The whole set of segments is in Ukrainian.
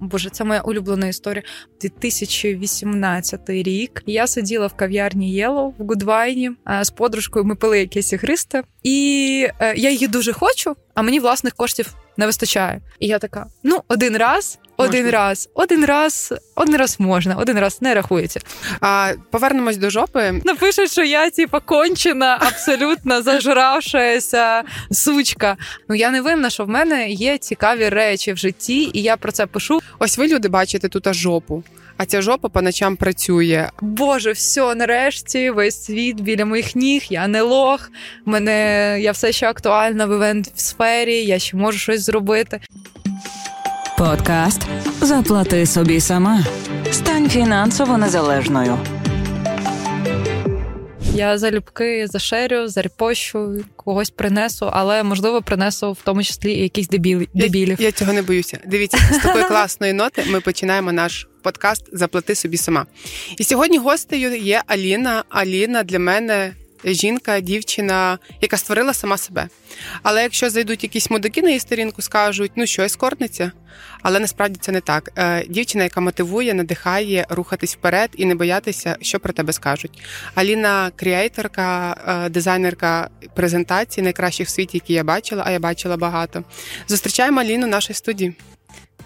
Боже, це моя улюблена історія. 2018 рік. Я сиділа в кав'ярні Єло в Гудвайні з подружкою. Ми пили якесь ігристе, і е, я її дуже хочу, а мені власних коштів не вистачає. І я така: ну, один раз. Один можна. раз, один раз, один раз можна, один раз не рахується. А повернемось до жопи. Напишуть, що я типа кончена, абсолютно зажравшася сучка. Ну я не винна, що в мене є цікаві речі в житті, і я про це пишу. Ось ви люди бачите тут жопу. А ця жопа по ночам працює. Боже, все, нарешті, весь світ біля моїх ніг. Я не лох. Мене я все ще актуальна в івент в сфері. Я ще можу щось зробити. Подкаст Заплати собі сама. Стань фінансово незалежною. Я залюбки зашерю, зарепощу, когось принесу, але можливо принесу в тому числі і якісь дебілів. Я, я цього не боюся. Дивіться, з такої класної ноти ми починаємо наш подкаст Заплати собі сама. І сьогодні гостею є Аліна. Аліна для мене жінка, дівчина, яка створила сама себе. Але якщо зайдуть якісь мудаки на її сторінку, скажуть, ну що, ескортниця? Але насправді це не так. Е, дівчина, яка мотивує, надихає рухатись вперед і не боятися, що про тебе скажуть. Аліна креаторка, е, дизайнерка презентацій, найкращих в світі, які я бачила, а я бачила багато. Зустрічаємо Аліну в нашій студії.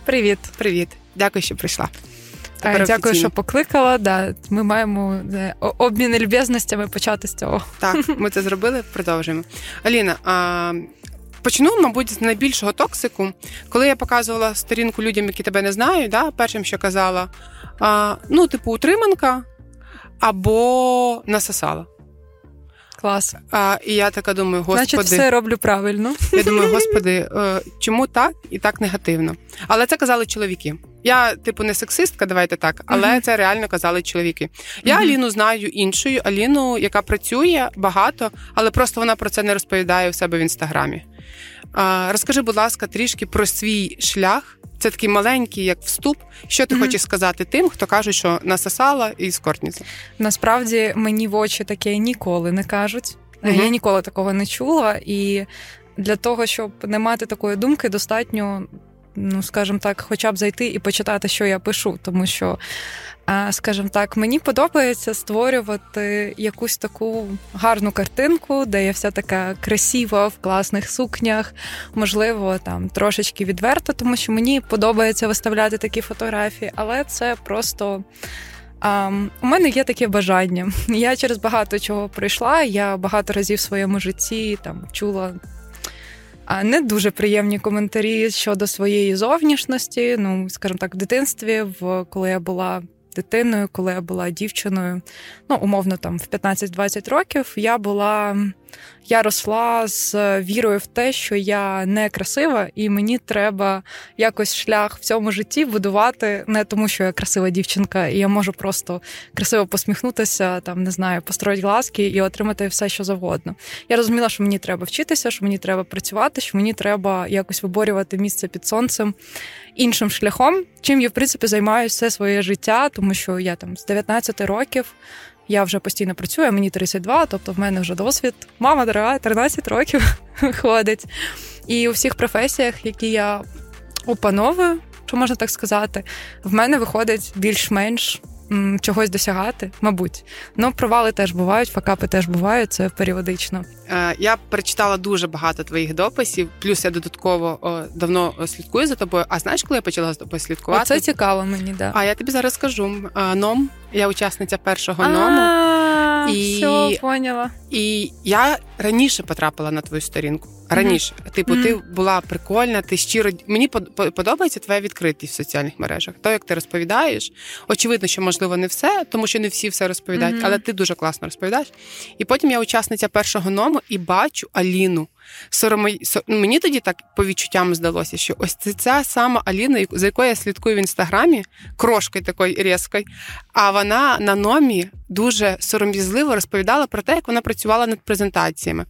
Привіт, привіт, дякую, що прийшла. Тепер Дякую, офіційно. що покликала. Да, Ми маємо обмін люб'язностями почати з цього. Так, ми це зробили, продовжуємо. Аліна, а, почну, мабуть, з найбільшого токсику. Коли я показувала сторінку людям, які тебе не знають, да, першим, що казала, а, ну, типу, утриманка або насосала. Клас. А, І я така думаю, господи. Значить, все роблю правильно. Я думаю, господи, е, чому так і так негативно? Але це казали чоловіки. Я, типу, не сексистка, давайте так, але uh-huh. це реально казали чоловіки. Я uh-huh. Аліну знаю іншою, Аліну, яка працює багато, але просто вона про це не розповідає у себе в інстаграмі. А, Розкажи, будь ласка, трішки про свій шлях. Це такий маленький, як вступ. Що ти mm-hmm. хочеш сказати тим, хто каже, що насосала і скортніця? Насправді мені в очі таке ніколи не кажуть. Mm-hmm. Я ніколи такого не чула, і для того, щоб не мати такої думки, достатньо ну скажімо так, хоча б зайти і почитати, що я пишу, тому що, скажімо так, мені подобається створювати якусь таку гарну картинку, де я вся така красива в класних сукнях, можливо, там трошечки відверто, тому що мені подобається виставляти такі фотографії, але це просто. Um, у мене є таке бажання. Я через багато чого пройшла. Я багато разів в своєму житті там чула не дуже приємні коментарі щодо своєї зовнішності. Ну, скажімо так, в дитинстві, в коли я була дитиною, коли я була дівчиною, ну умовно там в 15-20 років, я була я росла з вірою в те, що я не красива, і мені треба якось шлях в цьому житті будувати не тому, що я красива дівчинка, і я можу просто красиво посміхнутися, там не знаю, построїти глазки і отримати все, що завгодно. Я розуміла, що мені треба вчитися, що мені треба працювати, що мені треба якось виборювати місце під сонцем іншим шляхом, чим я в принципі займаюся все своє життя, тому що я там з 19 років. Я вже постійно працюю, мені 32, тобто в мене вже досвід. Мама дорога, 13 років ходить. І у всіх професіях, які я опановую, що можна так сказати, в мене виходить більш-менш чогось досягати, мабуть. Ну, провали теж бувають, факапи теж бувають, це періодично. Е, я перечитала дуже багато твоїх дописів, плюс я додатково о, давно слідкую за тобою. А знаєш, коли я почала за тобою слідкувати? Це цікаво мені, да. А я тобі зараз скажу. Е, ном, я учасниця першого ному. І все, поняла. І я раніше потрапила на твою сторінку. Раніше, mm-hmm. типу, mm-hmm. ти була прикольна, ти щиро мені подобається твоя відкритість в соціальних мережах. То, як ти розповідаєш, очевидно, що можливо не все, тому що не всі все розповідають, mm-hmm. але ти дуже класно розповідаєш. І потім я учасниця першого ному і бачу Аліну. Соромо... Ну, мені тоді так по відчуттям здалося, що ось це ця сама Аліна, за якою я слідкую в інстаграмі, крошкою такою різкою, а вона на номі дуже сором'язливо розповідала про те, як вона працювала над презентаціями.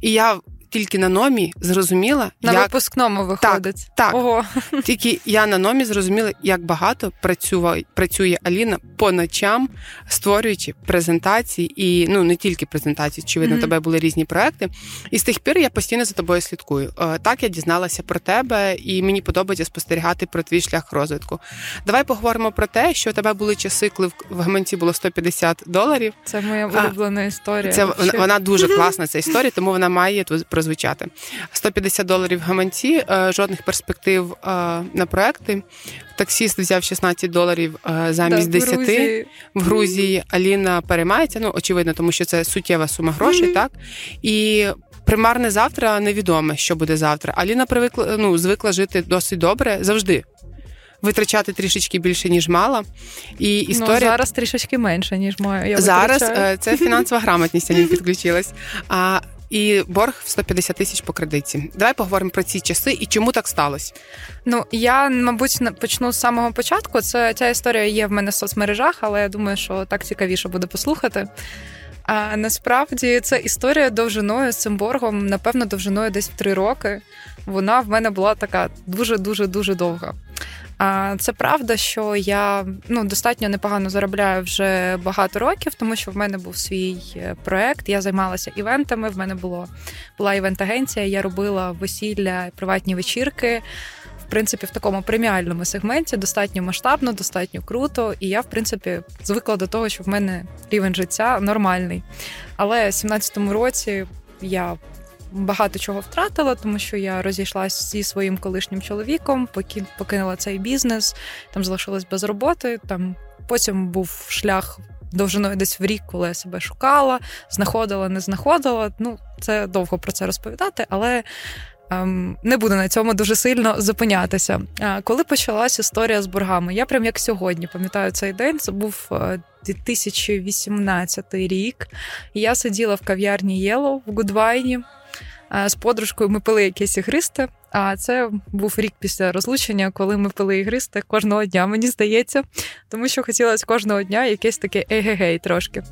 І я тільки на номі зрозуміла, на як... випускному виходить. Так, так. Ого. Тільки я на номі зрозуміла, як багато працює, працює Аліна по ночам, створюючи презентації, і ну не тільки презентації, очевидно, mm-hmm. тебе були різні проекти. І з тих пір я постійно за тобою слідкую. Е, так я дізналася про тебе, і мені подобається спостерігати про твій шлях розвитку. Давай поговоримо про те, що у тебе були часи, коли в гаманці було 150 доларів. Це моя улюблена історія. Це вона дуже класна ця історія, тому вона має тут прозвучати. 150 доларів гаманці, е, жодних перспектив е, на проекти. Таксіст взяв 16 доларів е, замість да, 10 в Грузії. в Грузії. Аліна переймається. Ну очевидно, тому що це суттєва сума грошей, mm-hmm. так і. Примарне завтра невідоме, що буде завтра. Аліна привикла ну звикла жити досить добре завжди витрачати трішечки більше, ніж мала. І ну, історія... Ну, Зараз трішечки менше, ніж моя. Я Зараз витрачаю. це фінансова грамотність, не підключилась. А і борг в 150 тисяч по кредиті. Давай поговоримо про ці часи і чому так сталося. Ну я мабуть почну з самого початку. Це ця історія є в мене в соцмережах, але я думаю, що так цікавіше буде послухати. А насправді це історія довжиною з цим боргом, напевно, довжиною десь в три роки. Вона в мене була така дуже дуже дуже довга. Це правда, що я ну достатньо непогано заробляю вже багато років, тому що в мене був свій е, проект. Я займалася івентами. В мене було була івент-агенція. Я робила весілля, приватні вечірки. В принципі, в такому преміальному сегменті достатньо масштабно, достатньо круто, і я, в принципі, звикла до того, що в мене рівень життя нормальний. Але в 17-му році я багато чого втратила, тому що я розійшлася зі своїм колишнім чоловіком, покинула цей бізнес, там залишилась без роботи. Там потім був шлях. Довжиною десь в рік, коли я себе шукала, знаходила, не знаходила. Ну, це довго про це розповідати, але ем, не буду на цьому дуже сильно зупинятися. А, коли почалась історія з боргами, я прям як сьогодні пам'ятаю цей день. Це був 2018 е, рік. Я сиділа в кав'ярні Єло в Гудвайні. З подружкою ми пили якесь ігристе. А це був рік після розлучення, коли ми пили ігристе кожного дня, мені здається, тому що хотілося кожного дня якесь таке егегей трошки.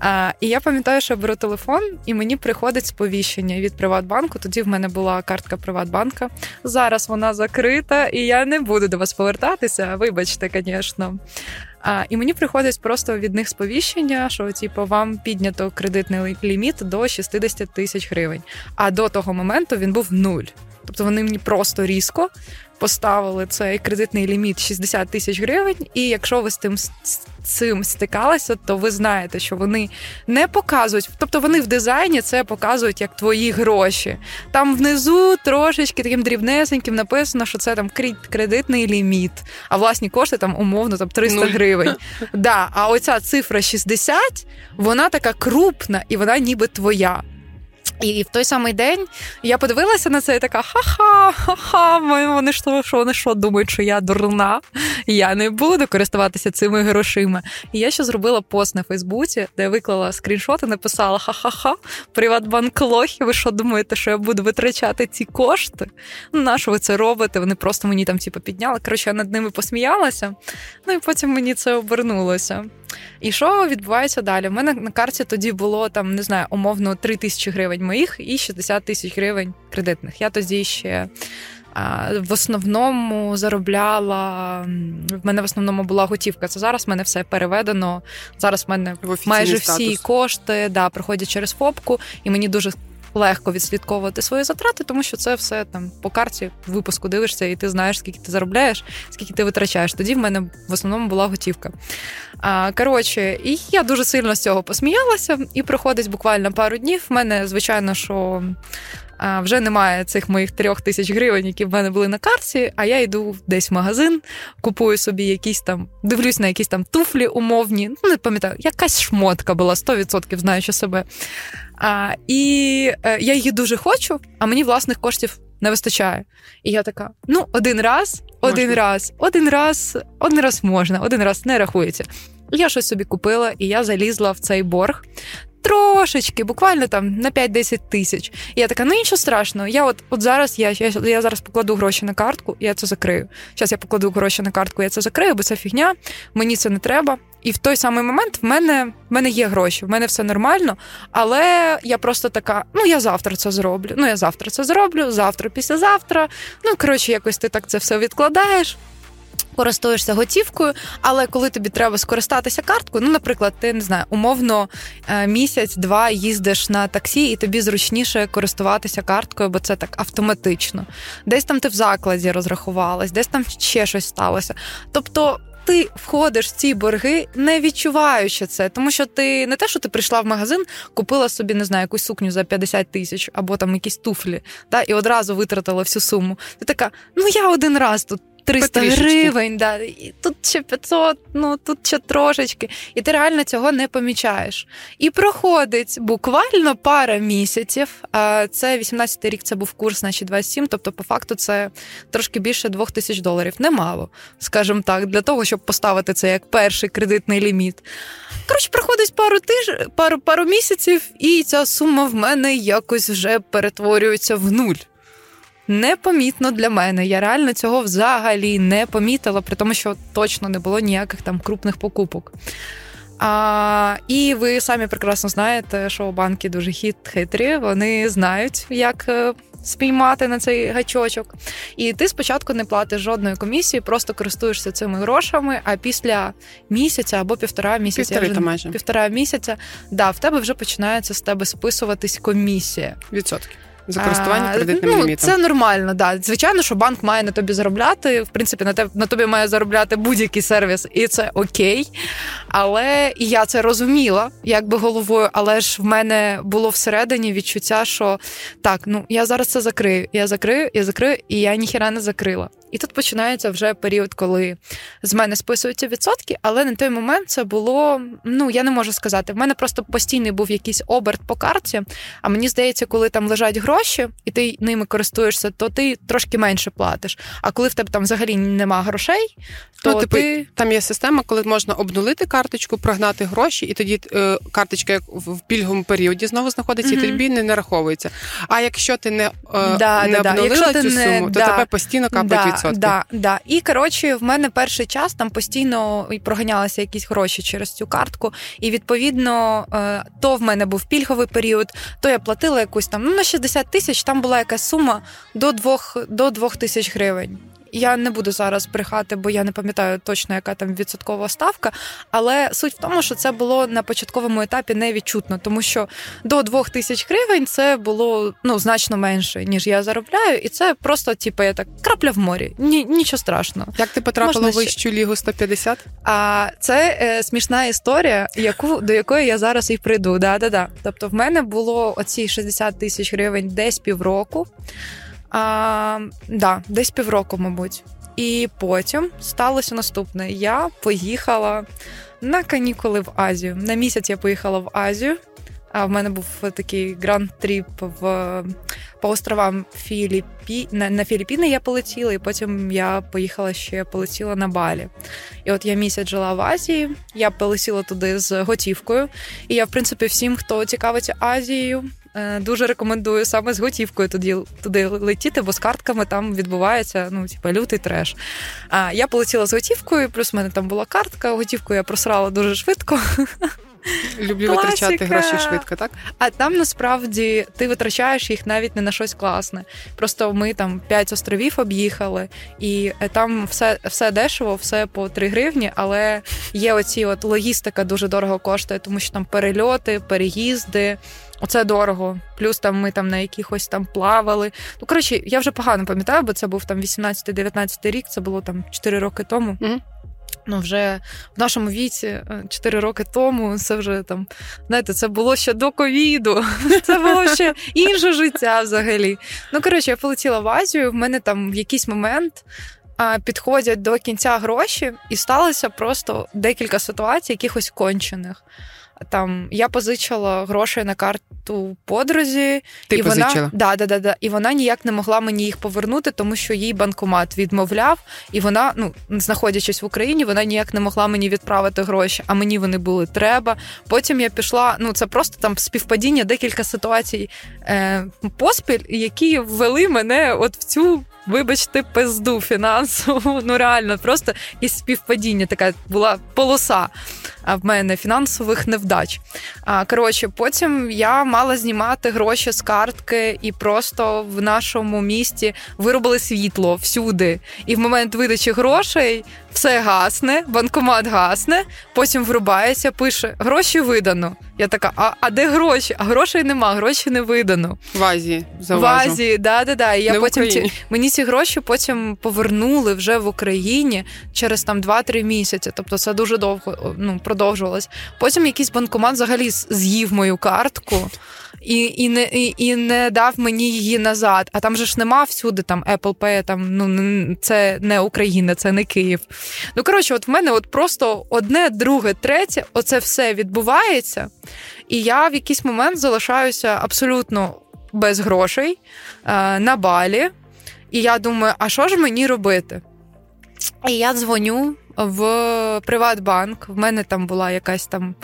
А, І я пам'ятаю, що я беру телефон, і мені приходить сповіщення від Приватбанку. Тоді в мене була картка Приватбанка. Зараз вона закрита, і я не буду до вас повертатися. Вибачте, звісно. А, І мені приходить просто від них сповіщення, що типу, вам піднято кредитний ліміт до 60 тисяч гривень. А до того моменту він був нуль. Тобто вони мені просто різко поставили цей кредитний ліміт 60 тисяч гривень, і якщо ви з тим з цим стикалися, то ви знаєте, що вони не показують, тобто вони в дизайні це показують як твої гроші. Там внизу трошечки таким дрібнесеньким написано, що це там кредитний ліміт, а власні кошти там умовно там 300 ну. гривень. Да, А оця цифра 60, вона така крупна і вона ніби твоя. І в той самий день я подивилася на це і така: ха-ха, ха-ха, вони що, що вони що думають, що я дурна, я не буду користуватися цими грошима. І я ще зробила пост на Фейсбуці, де виклала скріншот і написала: Ха-ха-ха, Приватбанк лохи, ви що думаєте, що я буду витрачати ці кошти? На що ви це робите? Вони просто мені там типу, підняли. Коротше, я над ними посміялася, ну і потім мені це обернулося. І що відбувається далі? У мене на карті тоді було там, не знаю, умовно 3 тисячі гривень моїх і 60 тисяч гривень кредитних. Я тоді ще. В основному заробляла в мене в основному була готівка. Це зараз в мене все переведено. Зараз в мене майже статус. всі кошти да, проходять через ФОПку, і мені дуже легко відслідковувати свої затрати, тому що це все там по карті випуску дивишся, і ти знаєш, скільки ти заробляєш, скільки ти витрачаєш. Тоді в мене в основному була готівка. А, Коротше, і я дуже сильно з цього посміялася, і проходить буквально пару днів. В мене, звичайно, що. Вже немає цих моїх трьох тисяч гривень, які в мене були на карті. А я йду десь в магазин, купую собі якісь там, дивлюсь на якісь там туфлі умовні. Ну, не пам'ятаю, якась шмотка була 100% знаючи себе. А, І е, я її дуже хочу, а мені власних коштів не вистачає. І я така: ну, один раз, один можна. раз, один раз, один раз можна, один раз не рахується. Я щось собі купила, і я залізла в цей борг. Трошечки, буквально там на 5-10 тисяч. І я така, ну нічого страшного. Я от от зараз я я, я зараз покладу гроші на картку, і я це закрию. Зараз я покладу гроші на картку, я це закрию, бо це фігня, мені це не треба. І в той самий момент в мене в мене є гроші, в мене все нормально. Але я просто така: ну я завтра це зроблю. Ну я завтра це зроблю, завтра, післязавтра. Ну коротше, якось ти так це все відкладаєш. Користуєшся готівкою, але коли тобі треба скористатися карткою, ну, наприклад, ти не знаю, умовно е, місяць-два їздиш на таксі, і тобі зручніше користуватися карткою, бо це так автоматично. Десь там ти в закладі розрахувалась, десь там ще щось сталося. Тобто ти входиш в ці борги, не відчуваючи це, тому що ти не те, що ти прийшла в магазин, купила собі, не знаю, якусь сукню за 50 тисяч або там якісь туфлі, та, і одразу витратила всю суму. Ти така, ну я один раз тут 300 Потрішечки. гривень, да, і тут ще 500, ну тут ще трошечки. І ти реально цього не помічаєш. І проходить буквально пара місяців. А Це 18-й рік, це був курс, наші 27, тобто, по факту, це трошки більше 2 тисяч доларів. Немало, скажімо так, для того, щоб поставити це як перший кредитний ліміт. Коротше, проходить пару тиж... пару, пару місяців, і ця сума в мене якось вже перетворюється в нуль непомітно для мене. Я реально цього взагалі не помітила, при тому, що точно не було ніяких там крупних покупок. А, І ви самі прекрасно знаєте, що банки дуже хит, хитрі, вони знають, як е, спіймати на цей гачочок. І ти спочатку не платиш жодної комісії, просто користуєшся цими грошами. А після місяця або півтора місяця Півтори, вже, майже. півтора місяця, да, в тебе вже починається з тебе списуватись комісія. Відсотки. За користування кредитним ну, лімітом. Це нормально, да. Звичайно, що банк має на тобі заробляти. В принципі, на тебе на тобі має заробляти будь-який сервіс, і це окей. Але і я це розуміла, якби головою. Але ж в мене було всередині відчуття, що так, ну я зараз це закрию. Я закрию, я закрию, і я ніхіра не закрила. І тут починається вже період, коли з мене списуються відсотки, але на той момент це було. Ну я не можу сказати. В мене просто постійний був якийсь оберт по карті. А мені здається, коли там лежать гроші, і ти ними користуєшся, то ти трошки менше платиш. А коли в тебе там взагалі нема грошей, то ну, типу, ти... там є система, коли можна обнулити карточку, прогнати гроші, і тоді е, карточка як в пільговому періоді знову знаходиться, mm-hmm. і тобі не нараховується. А якщо ти не, е, да, не да, обнулила цю не... суму, то тебе постійно капають Да, да. І коротше, в мене перший час там постійно проганялися якісь гроші через цю картку. І відповідно, е, то в мене був пільговий період, то я платила якусь там ну на 60 тисяч. Там була якась сума до 2 до 2 тисяч гривень. Я не буду зараз брехати, бо я не пам'ятаю точно, яка там відсоткова ставка. Але суть в тому, що це було на початковому етапі невідчутно, тому що до двох тисяч гривень це було ну значно менше, ніж я заробляю, і це просто, типу, я так крапля в морі. Ні, Нічого страшного. Як ти потрапила в вищу лігу 150? А це е, смішна історія, яку до якої я зараз і прийду. Да-да-да. Тобто, в мене було оці 60 тисяч гривень десь півроку. А, да, Десь півроку, мабуть. І потім сталося наступне: я поїхала на канікули в Азію. На місяць я поїхала в Азію. А в мене був такий grand trip в по островам Філіпі... на, на Філіппіни я полетіла, і потім я поїхала ще полетіла на Балі. І от я місяць жила в Азії, я полетіла туди з готівкою. І я, в принципі, всім, хто цікавиться Азією, Е, дуже рекомендую саме з готівкою туди туди летіти, бо з картками там відбувається ну, типу, лютий треш. А я полетіла з готівкою, плюс в мене там була картка, готівку я просрала дуже швидко. Люблю Класика. витрачати гроші швидко, так? А там насправді ти витрачаєш їх навіть не на щось класне. Просто ми там п'ять островів об'їхали, і е, там все все дешево, все по 3 гривні, але є оці от логістика дуже дорого коштує, тому що там перельоти, переїзди. Оце дорого. Плюс там ми там на якихось там плавали. Ну, коротше, я вже погано пам'ятаю, бо це був там 18-19 рік, це було там 4 роки тому. Mm-hmm. Ну, вже в нашому віці 4 е, роки тому це вже там, знаєте, це було ще до ковіду, це було ще інше життя взагалі. Ну, коротше, я полетіла в Азію, в мене там в якийсь момент підходять до кінця гроші, і сталося просто декілька ситуацій, якихось кончених. Там я позичила гроші на карту подрузі, Ти і позичила? вона да, да, да, да, і вона ніяк не могла мені їх повернути, тому що їй банкомат відмовляв, і вона, ну знаходячись в Україні, вона ніяк не могла мені відправити гроші, а мені вони були треба. Потім я пішла. Ну це просто там співпадіння, декілька ситуацій е, поспіль, які ввели мене от в цю вибачте, пизду фінансову. Ну реально, просто якесь співпадіння, така була полоса в мене фінансових невдач. А коротше, потім я мала знімати гроші з картки, і просто в нашому місті виробили світло всюди. І в момент видачі грошей все гасне, банкомат гасне, потім врубається, пише гроші видано. Я така, а а де гроші? А грошей нема, гроші не видано. В Азії. В Азії, да, да, да. І я не потім ці мені ці гроші потім повернули вже в Україні через там 2-3 місяці. Тобто це дуже довго ну, продовжувалось. Потім якийсь банкомат взагалі з'їв мою картку і і, не і, і не дав мені її назад. А там же ж нема всюди там Apple Pay, там ну це не Україна, це не Київ. Ну коротше, от в мене от просто одне, друге, третє, оце все відбувається, і я в якийсь момент залишаюся абсолютно без грошей е, на балі. І я думаю, а що ж мені робити? І я дзвоню в Приватбанк. В мене там була якась там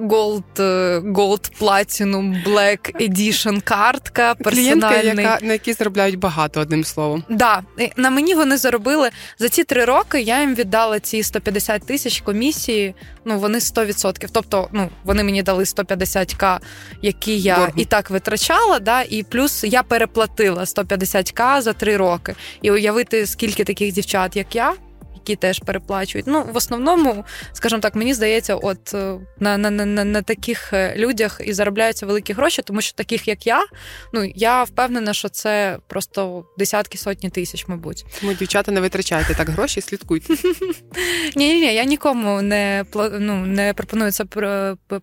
Gold, е, Gold Platinum Black Edition картка. Клієнтка, яка, на якій заробляють багато, одним словом. Да, на мені вони заробили за ці три роки. Я їм віддала ці 150 тисяч комісії. Ну вони 100%. Тобто, ну вони мені дали 150к, які я Боргу. і так витрачала. Да, І плюс я переплатила 150к за три роки. І уявити, скільки таких дівчат, як я які теж переплачують. Ну, в основному, скажімо так, мені здається, от е, на на, на, на таких е, людях і заробляються великі гроші, тому що таких, як я, ну я впевнена, що це просто десятки сотні тисяч, мабуть. Тому дівчата не витрачайте так гроші, слідкуйте. Ні, ні, ні, я нікому не ну, не пропоную це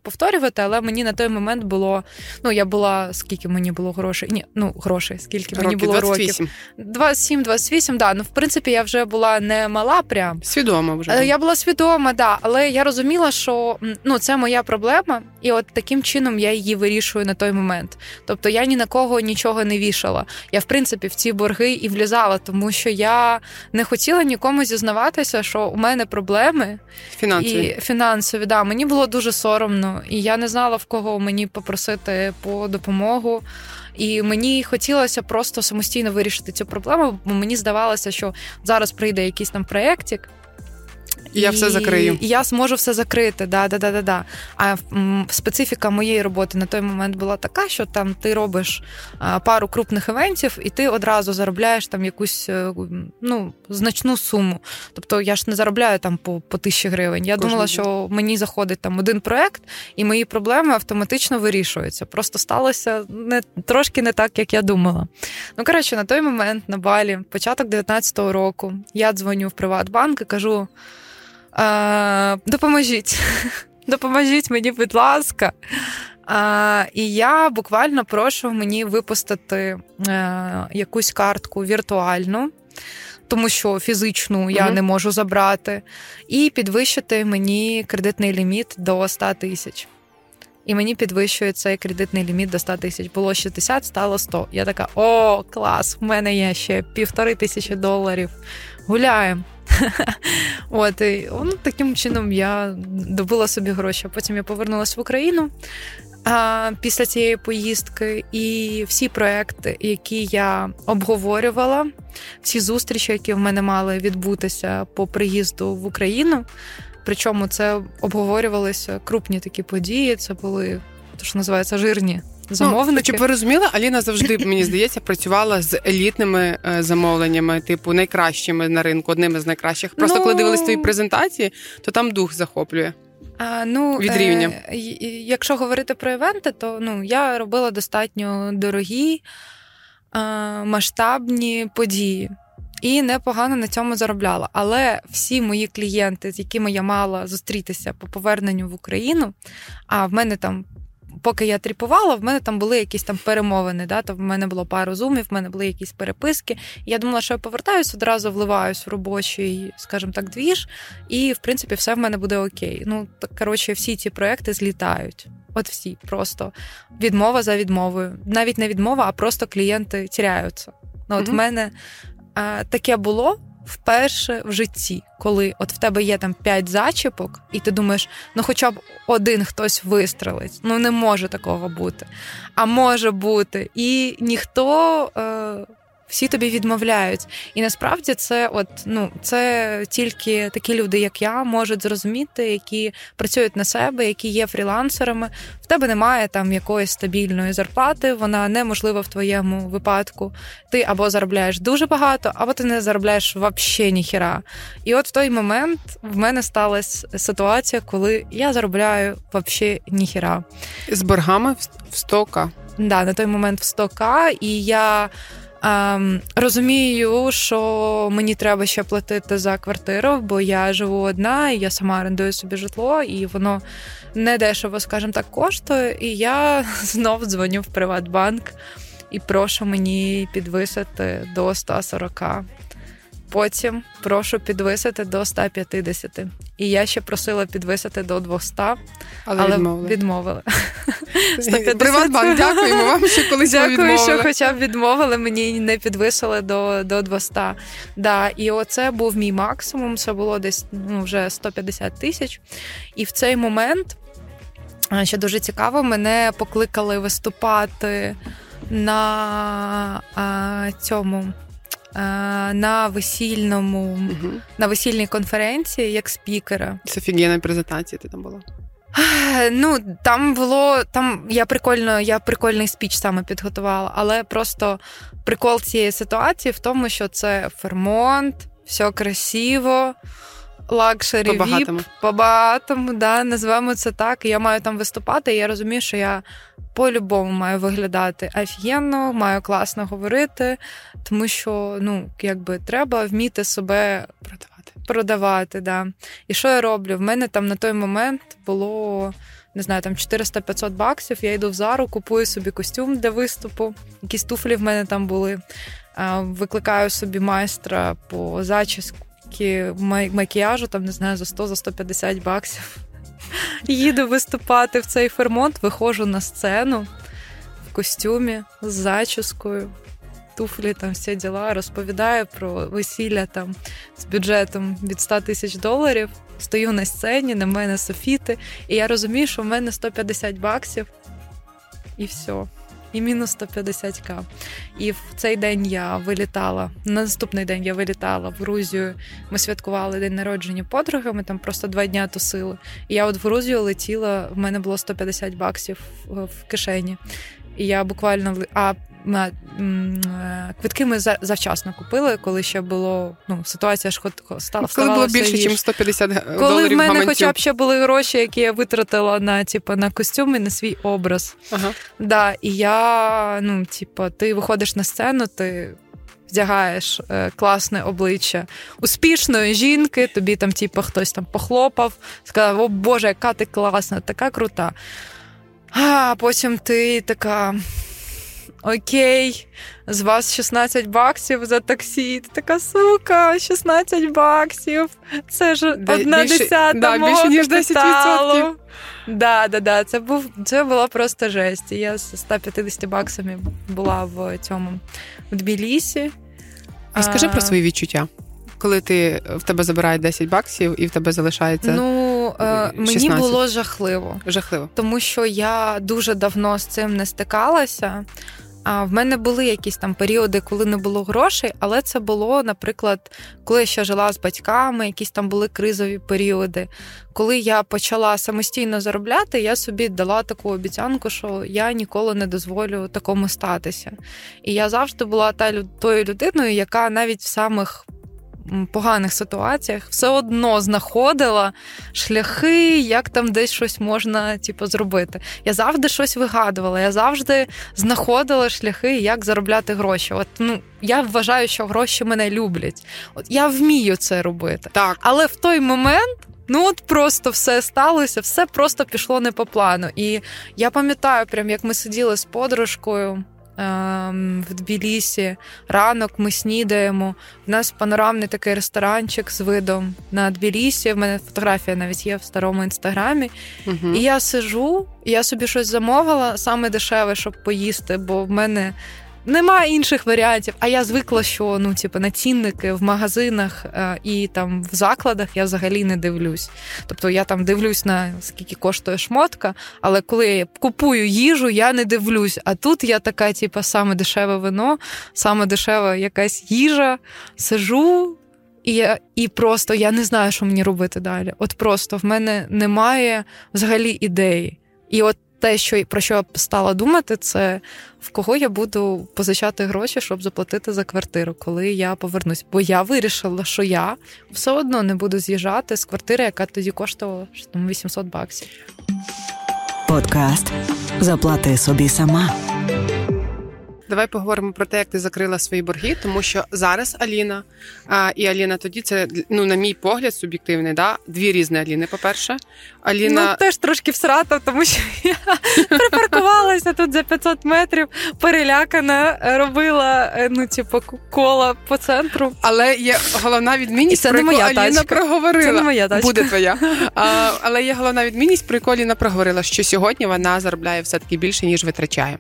повторювати, але мені на той момент було. Ну, я була скільки мені було грошей? Ні, ну грошей, скільки мені було 28. років? 27-28, да. Ну, в принципі, я вже була не мала прям. Свідома вже. Е, я була свідома, да, але я розуміла, що ну це моя проблема, і от таким чином я її вирішую на той момент. Тобто я ні на кого нічого не вішала. Я, в принципі, в ці борги і влізала, тому що я не хотіла нікому зізнаватися, що у мене проблеми фінансові. І фінансові. Да, Мені було дуже соромно, і я не знала в кого мені попросити по допомогу. І мені хотілося просто самостійно вирішити цю проблему, бо мені здавалося, що зараз прийде якийсь там проєктик, і я все закрию. І я зможу все закрити. Да, да, да, да, да. А специфіка моєї роботи на той момент була така, що там ти робиш пару крупних івентів, і ти одразу заробляєш там якусь е, ну, значну суму. Тобто я ж не заробляю там по по тисячі гривень. Я Кожен думала, день. що мені заходить там один проект, і мої проблеми автоматично вирішуються. Просто сталося не трошки не так, як я думала. Ну коротше, на той момент на балі, початок 19-го року, я дзвоню в Приватбанк і кажу. Е, Допоможіть. Допоможіть мені, будь ласка. А, І я буквально прошу мені випустити е, якусь картку віртуальну, тому що фізичну я угу. не можу забрати, і підвищити мені кредитний ліміт до 100 тисяч. І мені підвищує цей кредитний ліміт до 100 тисяч. Було 60, стало 100. Я така: о, клас! В мене є ще півтори тисячі доларів. Гуляємо. От і ну, таким чином я добила собі гроші. Потім я повернулася в Україну а, після цієї поїздки, і всі проекти, які я обговорювала, всі зустрічі, які в мене мали відбутися по приїзду в Україну. Причому це обговорювалися крупні такі події. Це були то, що називається жирні замовники. Ну, Щоб ви розуміли, Аліна завжди, мені здається, працювала з елітними е, замовленнями, типу найкращими на ринку, одними з найкращих. Просто ну... коли дивились твої презентації, то там дух захоплює. А, ну, Від рівня. Е, Якщо говорити про івенти, то ну, я робила достатньо дорогі, е, масштабні події. І непогано на цьому заробляла. Але всі мої клієнти, з якими я мала зустрітися по поверненню в Україну, а в мене там поки я тріпувала, в мене там були якісь там перемовини. Да? То в мене було пару зумів, в мене були якісь переписки. Я думала, що я повертаюсь, одразу вливаюсь в робочий, скажімо так, двіж, і в принципі все в мене буде окей. Ну так коротше, всі ці проекти злітають. От всі просто відмова за відмовою. Навіть не відмова, а просто клієнти тіряються. Ну, от mm-hmm. в мене а, таке було вперше в житті, коли от в тебе є там п'ять зачіпок, і ти думаєш, ну хоча б один хтось вистрелить. Ну не може такого бути. А може бути. І ніхто. Е, всі тобі відмовляють. І насправді це, от ну це тільки такі люди, як я, можуть зрозуміти, які працюють на себе, які є фрілансерами. В тебе немає там якоїсь стабільної зарплати, вона неможлива в твоєму випадку. Ти або заробляєш дуже багато, або ти не заробляєш взагалі ніхіра. І от в той момент в мене сталася ситуація, коли я заробляю взагалі ніхіра. З боргами в 100к. Да, на той момент в 100к, і я. Ем, розумію, що мені треба ще платити за квартиру, бо я живу одна, і я сама орендую собі житло, і воно не дешево, скажімо так, коштує. І я знов дзвоню в Приватбанк і прошу мені підвисити до 140. Потім прошу підвисити до 150. І я ще просила підвисити до 200, але, але відмовили. відмовили. Приватбанк, дякуємо вам, що колись Дякую, відмовили. що хоча б відмовили, мені не підвисили до до 200. Да, І оце був мій максимум, це було десь ну, вже 150 тисяч. І в цей момент, що дуже цікаво, мене покликали виступати на а, цьому. На весільному угу. на весільній конференції як спікера. Це офігенна презентація ти там була? Ну, там було там я прикольно, я прикольний спіч саме підготувала, але просто прикол цієї ситуації в тому, що це Fairmont, все красиво, luxury VIP, по-багатому, да, називаємо це так. Я маю там виступати, і я розумію, що я по-любому маю виглядати офігенно, маю класно говорити, тому що ну, якби треба вміти себе продавати. Продавати, да. І що я роблю? В мене там на той момент було не знаю, там 400-500 баксів. Я йду в зару, купую собі костюм для виступу. Якісь туфлі в мене там були. Викликаю собі майстра по зачіски макіяжу, там не знаю, за 100-150 баксів. Їду виступати в цей фермонт, виходжу на сцену в костюмі з зачіскою туфлі, там всі діла, розповідаю про весілля там з бюджетом від 100 тисяч доларів. Стою на сцені, на мене софіти, і я розумію, що в мене 150 баксів, і все. І мінус 150к. І в цей день я вилітала. На наступний день я вилітала в Грузію. Ми святкували день народження подруги. Ми там просто два дня тусили. І я от в Грузію летіла. В мене було 150 баксів в кишені. І я буквально а квитки ми завчасно купили, коли ще було ну, ситуація ж стала Коли було більше, ніж 150 доларів Коли в мене гаманців. хоча б ще були гроші, які я витратила на типу, на костюм і на свій образ. Ага. Да, І я, ну, типу, ти виходиш на сцену, ти. Вдягаєш е, класне обличчя успішної жінки, тобі там, типу, хтось там похлопав, сказав: О Боже, яка ти класна, така крута. А потім ти така окей, з вас 16 баксів за таксі. Ти така сука, 16 баксів. Це ж одна більше, десята да, мого більше, ніж 10%. Да, да, да. Це був це була просто жесть. Я з 150 баксами була в цьому в Тбілісі. А скажи про свої відчуття. Коли ти в тебе забирають 10 баксів і в тебе залишається. Ну, е, мені було жахливо. Жахливо. Тому що я дуже давно з цим не стикалася. А в мене були якісь там періоди, коли не було грошей, але це було, наприклад, коли я ще жила з батьками, якісь там були кризові періоди. Коли я почала самостійно заробляти, я собі дала таку обіцянку, що я ніколи не дозволю такому статися. І я завжди була та тою людиною, яка навіть в самих поганих ситуаціях все одно знаходила шляхи, як там десь щось можна типу, зробити. Я завжди щось вигадувала, я завжди знаходила шляхи, як заробляти гроші. От ну я вважаю, що гроші мене люблять. От я вмію це робити. Так. Але в той момент. Ну, от просто все сталося, все просто пішло не по плану. І я пам'ятаю, прям як ми сиділи з подружкою в Тбілісі. Ранок ми снідаємо. У нас панорамний такий ресторанчик з видом на Тбілісі. В мене фотографія навіть є в старому інстаграмі. Угу. І я сижу, і я собі щось замовила, саме дешеве, щоб поїсти, бо в мене. Немає інших варіантів. А я звикла, що ну, типу, на цінники в магазинах е, і там в закладах я взагалі не дивлюсь. Тобто я там дивлюсь на скільки коштує шмотка, але коли я купую їжу, я не дивлюсь. А тут я така, типу, саме дешеве вино, саме дешева якась їжа, сижу. І я, і просто я не знаю, що мені робити далі. От просто в мене немає взагалі ідеї. І от те, що про що я стала думати, це в кого я буду позичати гроші, щоб заплатити за квартиру, коли я повернусь. Бо я вирішила, що я все одно не буду з'їжджати з квартири, яка тоді коштувала 800 баксів. Подкаст Заплати собі сама. Давай поговоримо про те, як ти закрила свої борги, тому що зараз Аліна а, і Аліна тоді це ну на мій погляд суб'єктивний, да дві різні Аліни. По перше, Аліна ну, теж трошки всрата, тому що я припаркувалася тут за 500 метрів, перелякана, робила е, ну, типу, кола по центру. Але є головна відмінність, це про моя Аліна тачка. проговорила. Це не моя тачка. Буде твоя. А, Але є головна відмінність, про яку Аліна проговорила, що сьогодні вона заробляє все таки більше ніж витрачає.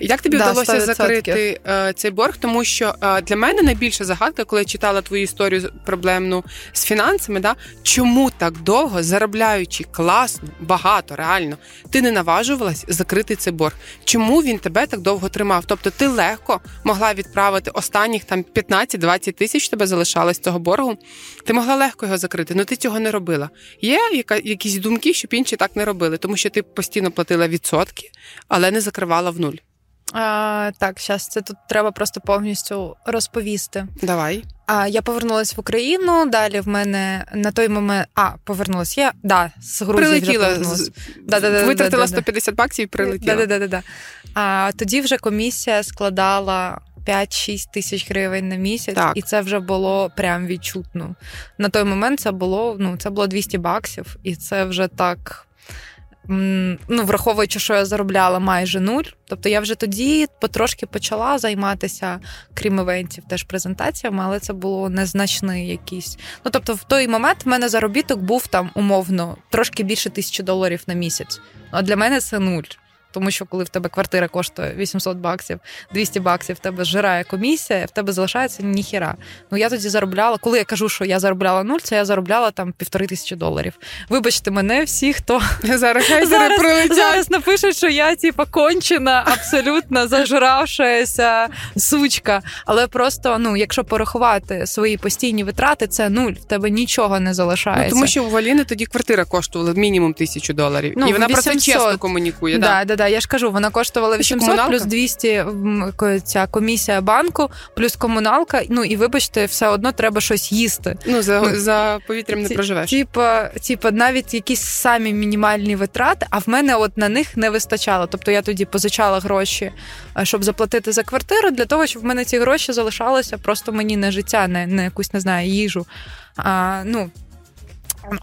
І як тобі Да, вдалося 100%. закрити е, цей борг? Тому що е, для мене найбільша загадка, коли я читала твою історію проблемну з фінансами, да чому так довго заробляючи класно, багато, реально, ти не наважувалась закрити цей борг? Чому він тебе так довго тримав? Тобто ти легко могла відправити останніх там 15-20 тисяч тебе залишалось цього боргу. Ти могла легко його закрити, але ти цього не робила. Є якісь думки, щоб інші так не робили, тому що ти постійно платила відсотки, але не закривала в нуль. А, Так, зараз це тут треба просто повністю розповісти. Давай. А я повернулася в Україну. Далі в мене на той момент. А, повернулась я. Да, з Грузії Прилетіла, вже з- Да-да-да, витратила да-да-да. 150 баксів і прилетіла. Да, да, да, да. А тоді вже комісія складала 5-6 тисяч гривень на місяць, Так. і це вже було прям відчутно. На той момент це було ну, це було 200 баксів, і це вже так. Ну, враховуючи, що я заробляла майже нуль. Тобто я вже тоді потрошки почала займатися, крім івентів, теж презентаціями, але це було незначний якийсь. Ну тобто, в той момент в мене заробіток був там умовно трошки більше тисячі доларів на місяць. А для мене це нуль. Тому що коли в тебе квартира коштує 800 баксів, 200 баксів, в тебе зжирає комісія, в тебе залишається ніхіра. Ну я тоді заробляла, коли я кажу, що я заробляла нуль, це я заробляла там півтори тисячі доларів. Вибачте мене, всі, хто Зараз зараз, зараз напишуть, що я типа кончена, абсолютно зажравшаяся сучка. Але просто, ну, якщо порахувати свої постійні витрати, це нуль. В тебе нічого не залишається. Ну, тому що у Валіни тоді квартира коштувала мінімум тисячу доларів. Ну, і вона про це чесно комунікує. Да, Да. Да, я ж кажу, вона коштувала Це 800 плюс 200 ця комісія банку, плюс комуналка. Ну і вибачте, все одно треба щось їсти. Ну, за, Ну, за повітрям не Ті- проживеш. Типа, типа, навіть якісь самі мінімальні витрати, а в мене от на них не вистачало. Тобто я тоді позичала гроші, е, щоб заплатити за квартиру, для того, щоб в мене ці гроші залишалися просто мені на життя, не на якусь не знаю, їжу. А, ну,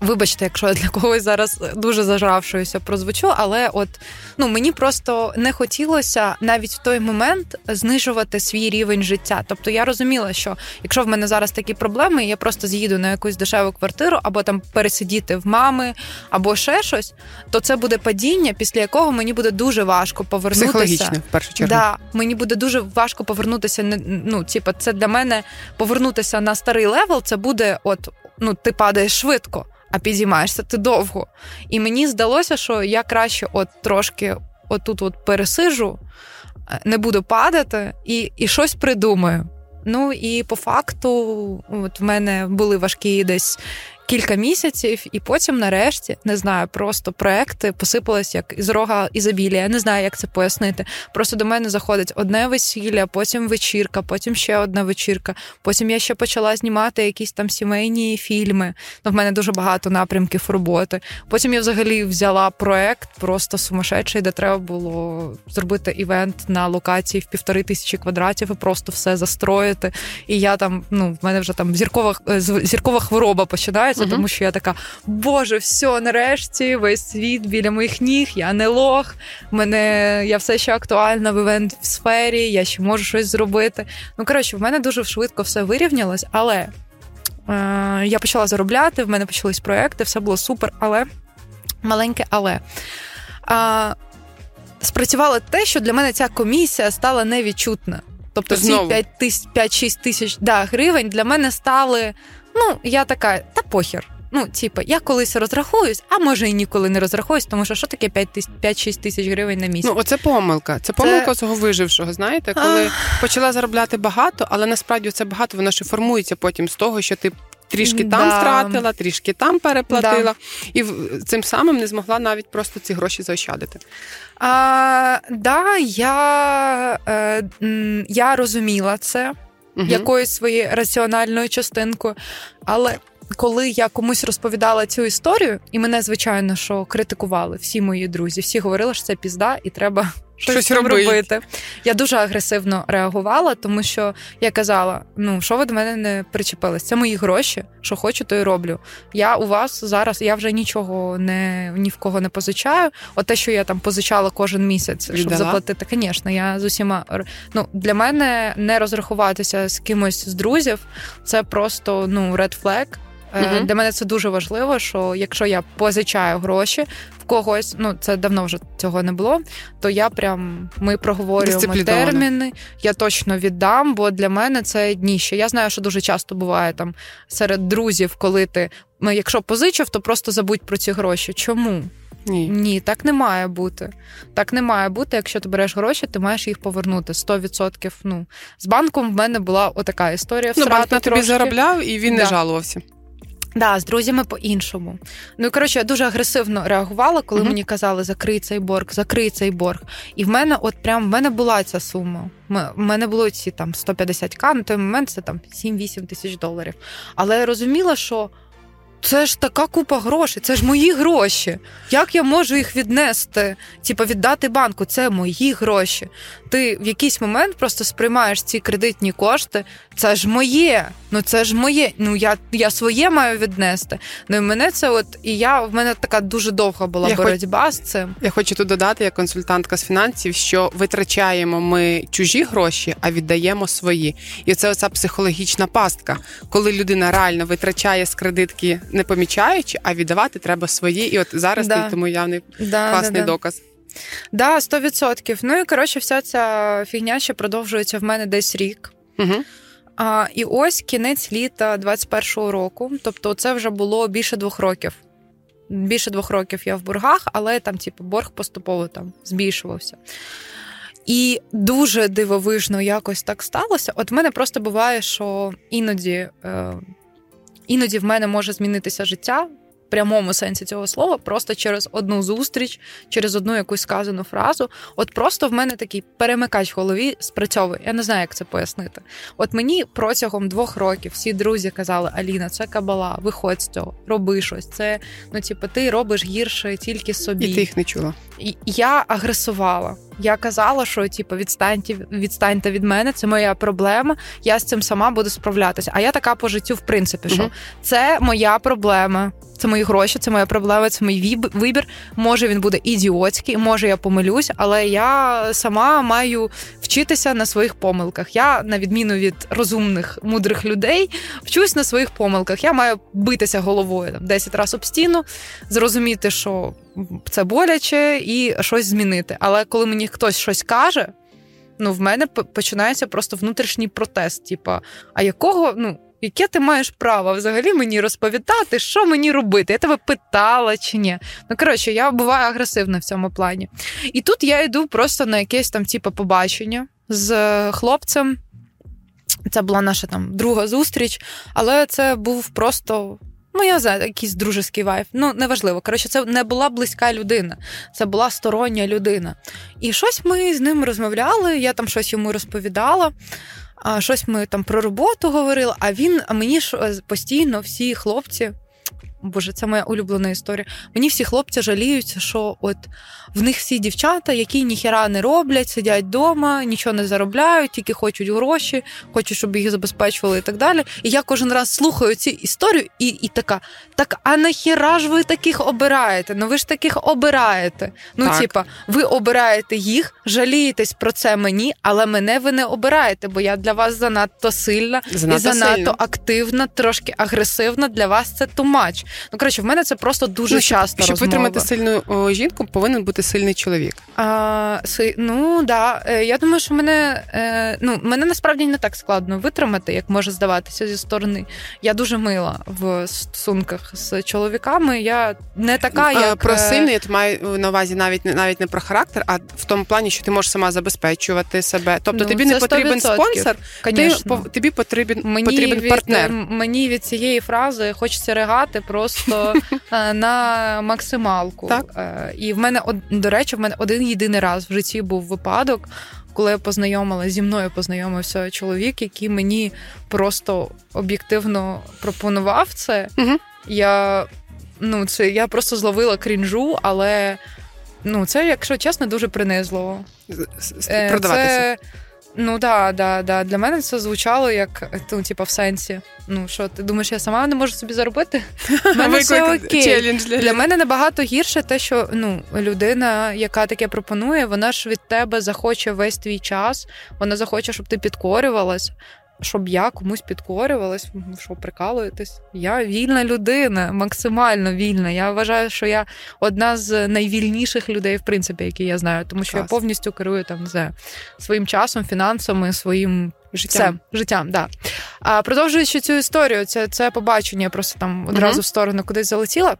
Вибачте, якщо я для когось зараз дуже зажравшуюся прозвучу, але от ну мені просто не хотілося навіть в той момент знижувати свій рівень життя. Тобто я розуміла, що якщо в мене зараз такі проблеми, я просто з'їду на якусь дешеву квартиру, або там пересидіти в мами, або ще щось, то це буде падіння, після якого мені буде дуже важко повернутися. Психологічно, в першу чергу. Да, мені буде дуже важко повернутися. Ну, типа, це для мене повернутися на старий level. Це буде, от ну, ти падаєш швидко, а підіймаєшся ти довго. І мені здалося, що я краще от трошки отут от пересижу, е, не буду падати і, і щось придумаю. Ну і по факту, от в мене були важкі десь кілька місяців, і потім, нарешті, не знаю, просто проекти посипались як із рога ізобілія. Не знаю, як це пояснити. Просто до мене заходить одне весілля, потім вечірка, потім ще одна вечірка. Потім я ще почала знімати якісь там сімейні фільми. Ну, в мене дуже багато напрямків роботи. Потім я взагалі взяла проект просто сумасшедший, де треба було зробити івент на локації в півтори тисячі квадратів і просто все застроїти. І я там, ну, в мене вже там зіркова, е, зіркова хвороба починається, Мгм. тому що я така, боже, все, нарешті, весь світ біля моїх ніг, я не лох, мене я все ще актуальна в івент в сфері, я ще можу щось зробити. Ну, коротше, в мене дуже швидко все вирівнялось, але е, я почала заробляти, в мене почались проекти, все було супер, але маленьке але. А, спрацювало те, що для мене ця комісія стала невідчутна. Тобто ці 5-6 тисяч да, гривень для мене стали. Ну, я така, та похер. Ну, типу, я колись розрахуюсь, а може і ніколи не розрахуюсь, тому що що таке 5-6 тисяч гривень на місяць? Ну, оце помилка. Це помилка це... цього вижившого. Знаєте, коли а... почала заробляти багато, але насправді це багато, воно ще формується потім з того, що ти. Трішки там да. стратила, трішки там переплатила, да. і цим самим не змогла навіть просто ці гроші заощадити. А, Да, я е, я розуміла це угу. якоюсь своєю раціональною частинкою, але коли я комусь розповідала цю історію, і мене, звичайно, що критикували всі мої друзі, всі говорили, що це пізда, і треба щось, робити. робити. Я дуже агресивно реагувала, тому що я казала: ну що ви до мене не причепились? Це мої гроші, що хочу, то й роблю. Я у вас зараз я вже нічого не ні в кого не позичаю. От те, що я там позичала кожен місяць, щоб Віддала? заплатити, звісно, я з усіма ну для мене не розрахуватися з кимось з друзів. Це просто ну red flag. Uh-huh. Для мене це дуже важливо, що якщо я позичаю гроші в когось, ну це давно вже цього не було, то я прям ми проговорюємо терміни, я точно віддам, бо для мене це дніще. Я знаю, що дуже часто буває там серед друзів, коли ти ну, якщо позичив, то просто забудь про ці гроші. Чому? Ні, Ні, так не має бути. Так не має бути. Якщо ти береш гроші, ти маєш їх повернути 100%. Ну з банком в мене була отака історія. Ну, банк на тобі заробляв і він да. не жалувався. Да, з друзями по-іншому. Ну і коротше, я дуже агресивно реагувала, коли uh-huh. мені казали закрий цей борг, закрий цей борг. І в мене, от прям в мене була ця сума. В мене було ці там 150к, на той момент це там 7-8 тисяч доларів. Але я розуміла, що. Це ж така купа грошей, це ж мої гроші. Як я можу їх віднести? Типу, віддати банку? Це мої гроші. Ти в якийсь момент просто сприймаєш ці кредитні кошти. Це ж моє. Ну це ж моє. Ну я я своє маю віднести. Ну і мене це от і я в мене така дуже довга була я боротьба хоч, з цим. Я хочу тут додати, як консультантка з фінансів, що витрачаємо ми чужі гроші, а віддаємо свої. І це оця психологічна пастка, коли людина реально витрачає з кредитки не помічаючи, а віддавати треба свої. І от зараз да. ти тому явний да, класний да, доказ. Да, 100%. Ну і коротше, вся ця фігня ще продовжується в мене десь рік. Угу. А, І ось кінець літа 21-го року. Тобто, це вже було більше двох років. Більше двох років я в боргах, але там, типу, борг поступово там збільшувався. І дуже дивовижно якось так сталося. От в мене просто буває, що іноді е, Іноді в мене може змінитися життя в прямому сенсі цього слова, просто через одну зустріч, через одну якусь сказану фразу. От просто в мене такий перемикач в голові спрацьовує. Я не знаю, як це пояснити. От мені протягом двох років всі друзі казали: Аліна, це кабала, виходь з цього, роби щось. Це ну, типу, ти робиш гірше тільки собі. І ти їх не чула. І Я агресувала. Я казала, що типу, відстаньте відстаньте від мене, це моя проблема. Я з цим сама буду справлятися. А я така по життю, в принципі, що угу. це моя проблема. Це мої гроші, це моя проблема, це мій вибір. Може він буде ідіотський, може я помилюсь, але я сама маю вчитися на своїх помилках. Я, на відміну від розумних мудрих людей, вчусь на своїх помилках. Я маю битися головою там 10 разів об стіну, зрозуміти, що це боляче, і щось змінити. Але коли мені хтось щось каже, ну в мене починається просто внутрішній протест. Типа, а якого, ну. Яке ти маєш право взагалі мені розповідати, що мені робити? Я тебе питала чи ні? Ну, коротше, я буваю агресивна в цьому плані. І тут я йду просто на якесь там, типу, побачення з хлопцем. Це була наша там друга зустріч, але це був просто Ну, я якийсь дружеський вайф. Ну, неважливо. Коротше, це не була близька людина, це була стороння людина. І щось ми з ним розмовляли, я там щось йому розповідала, щось ми там про роботу говорили, а він, мені ж е, постійно всі хлопці. Боже, це моя улюблена історія. Мені всі хлопці жаліються, що от в них всі дівчата, які ніхіра не роблять, сидять вдома, нічого не заробляють, тільки хочуть гроші, хочуть, щоб їх забезпечували і так далі. І я кожен раз слухаю ці історію і і така: так, а нахіра ж ви таких обираєте? Ну ви ж таких обираєте. Ну, так. типа, ви обираєте їх, жалієтесь про це мені, але мене ви не обираєте, бо я для вас занадто сильна занадто і занадто сильно. активна, трошки агресивна. Для вас це тумач. Ну коротше, в мене це просто дуже ну, часто. Щоб розмови. витримати сильну о, жінку, повинен бути сильний чоловік. А, си, Ну да. Е, я думаю, що мене е, ну мене насправді не так складно витримати, як може здаватися зі сторони. Я дуже мила в стосунках з чоловіками. Я не така, як про сильний, я маю на увазі навіть навіть не про характер, а в тому плані, що ти можеш сама забезпечувати себе. Тобто ну, тобі не потрібен спонсор, ти, тобі потрібен мені потрібен від, партнер. Мені від цієї фрази хочеться ригати просто е, на максималку. Так. Е, і в мене до речі, в мене один єдиний раз в житті був випадок. Коли я познайомилася зі мною познайомився чоловік, який мені просто об'єктивно пропонував це. Угу. Я ну, це я просто зловила крінжу, але ну, це, якщо чесно, дуже принизливо. Е, продаватися. Це, Ну да, да, да. Для мене це звучало як ну, типу, в сенсі. Ну що, ти думаєш, я сама не можу собі заробити? мене все окей. Для... для мене набагато гірше те, що ну, людина, яка таке пропонує, вона ж від тебе захоче весь твій час, вона захоче, щоб ти підкорювалась щоб я комусь підкорювалась, що прикалуєтесь. Я вільна людина, максимально вільна. Я вважаю, що я одна з найвільніших людей, в принципі, які я знаю, тому що Клас. я повністю керую там не знаю, своїм часом, фінансами, своїм життям. Все, життям, да. А продовжуючи цю історію, це це побачення, просто там одразу uh-huh. в сторону кудись залетіла.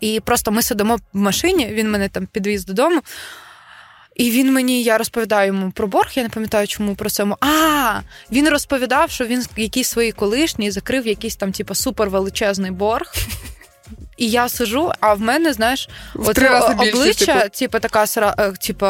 І просто ми сидимо в машині, він мене там підвіз додому. І він мені, я розповідаю йому про борг, я не пам'ятаю, чому про це. А, він розповідав, що він якийсь свої колишні закрив якийсь там, типу, супервеличезний борг. І я сижу, а в мене, знаєш, от обличчя, типу, типу така е, типу,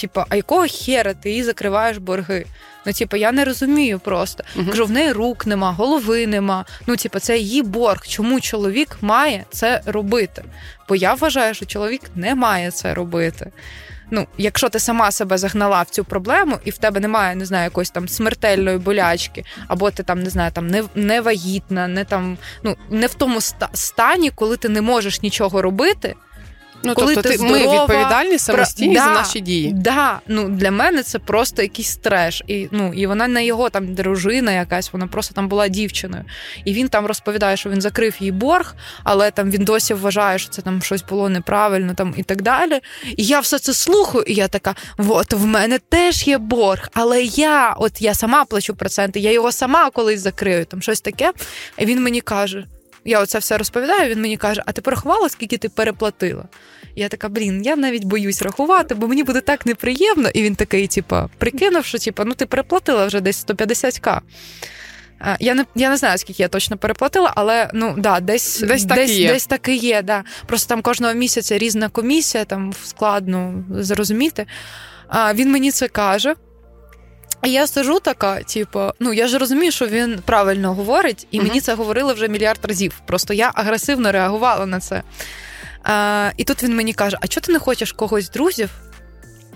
типу, а якого хера ти їй закриваєш борги? Ну, типу, я не розумію просто. uh Кажу, в неї рук нема, голови нема. Ну, типу, це її борг. Чому чоловік має це робити? Бо я вважаю, що чоловік не має це робити ну, якщо ти сама себе загнала в цю проблему, і в тебе немає, не знаю, якоїсь там смертельної болячки, або ти там не знаю, там не, не вагітна, не там ну не в тому стані, коли ти не можеш нічого робити. Ну, Коли тобто ти здорова, ми відповідальні самостійні про... да, за наші дії. Да, ну Для мене це просто якийсь треш. І ну, і вона не його там дружина якась, вона просто там була дівчиною. І він там розповідає, що він закрив їй борг, але там він досі вважає, що це там щось було неправильно там і так далі. І я все це слухаю, і я така: от в мене теж є борг, але я от я сама плачу проценти, я його сама колись закрию, там щось таке. І він мені каже я оце все розповідаю, він мені каже: А ти порахувала, скільки ти переплатила? Я така, блін, я навіть боюсь рахувати, бо мені буде так неприємно. І він такий, типа, прикинув, що типа, ну ти переплатила вже десь 150к. Я не я не знаю, скільки я точно переплатила, але ну да, десь десь так десь, і є. десь так і є. Да. Просто там кожного місяця різна комісія, там складно зрозуміти. А, Він мені це каже. А я сижу така, типу, ну я ж розумію, що він правильно говорить, і uh-huh. мені це говорили вже мільярд разів. Просто я агресивно реагувала на це. А, І тут він мені каже: А чого ти не хочеш когось друзів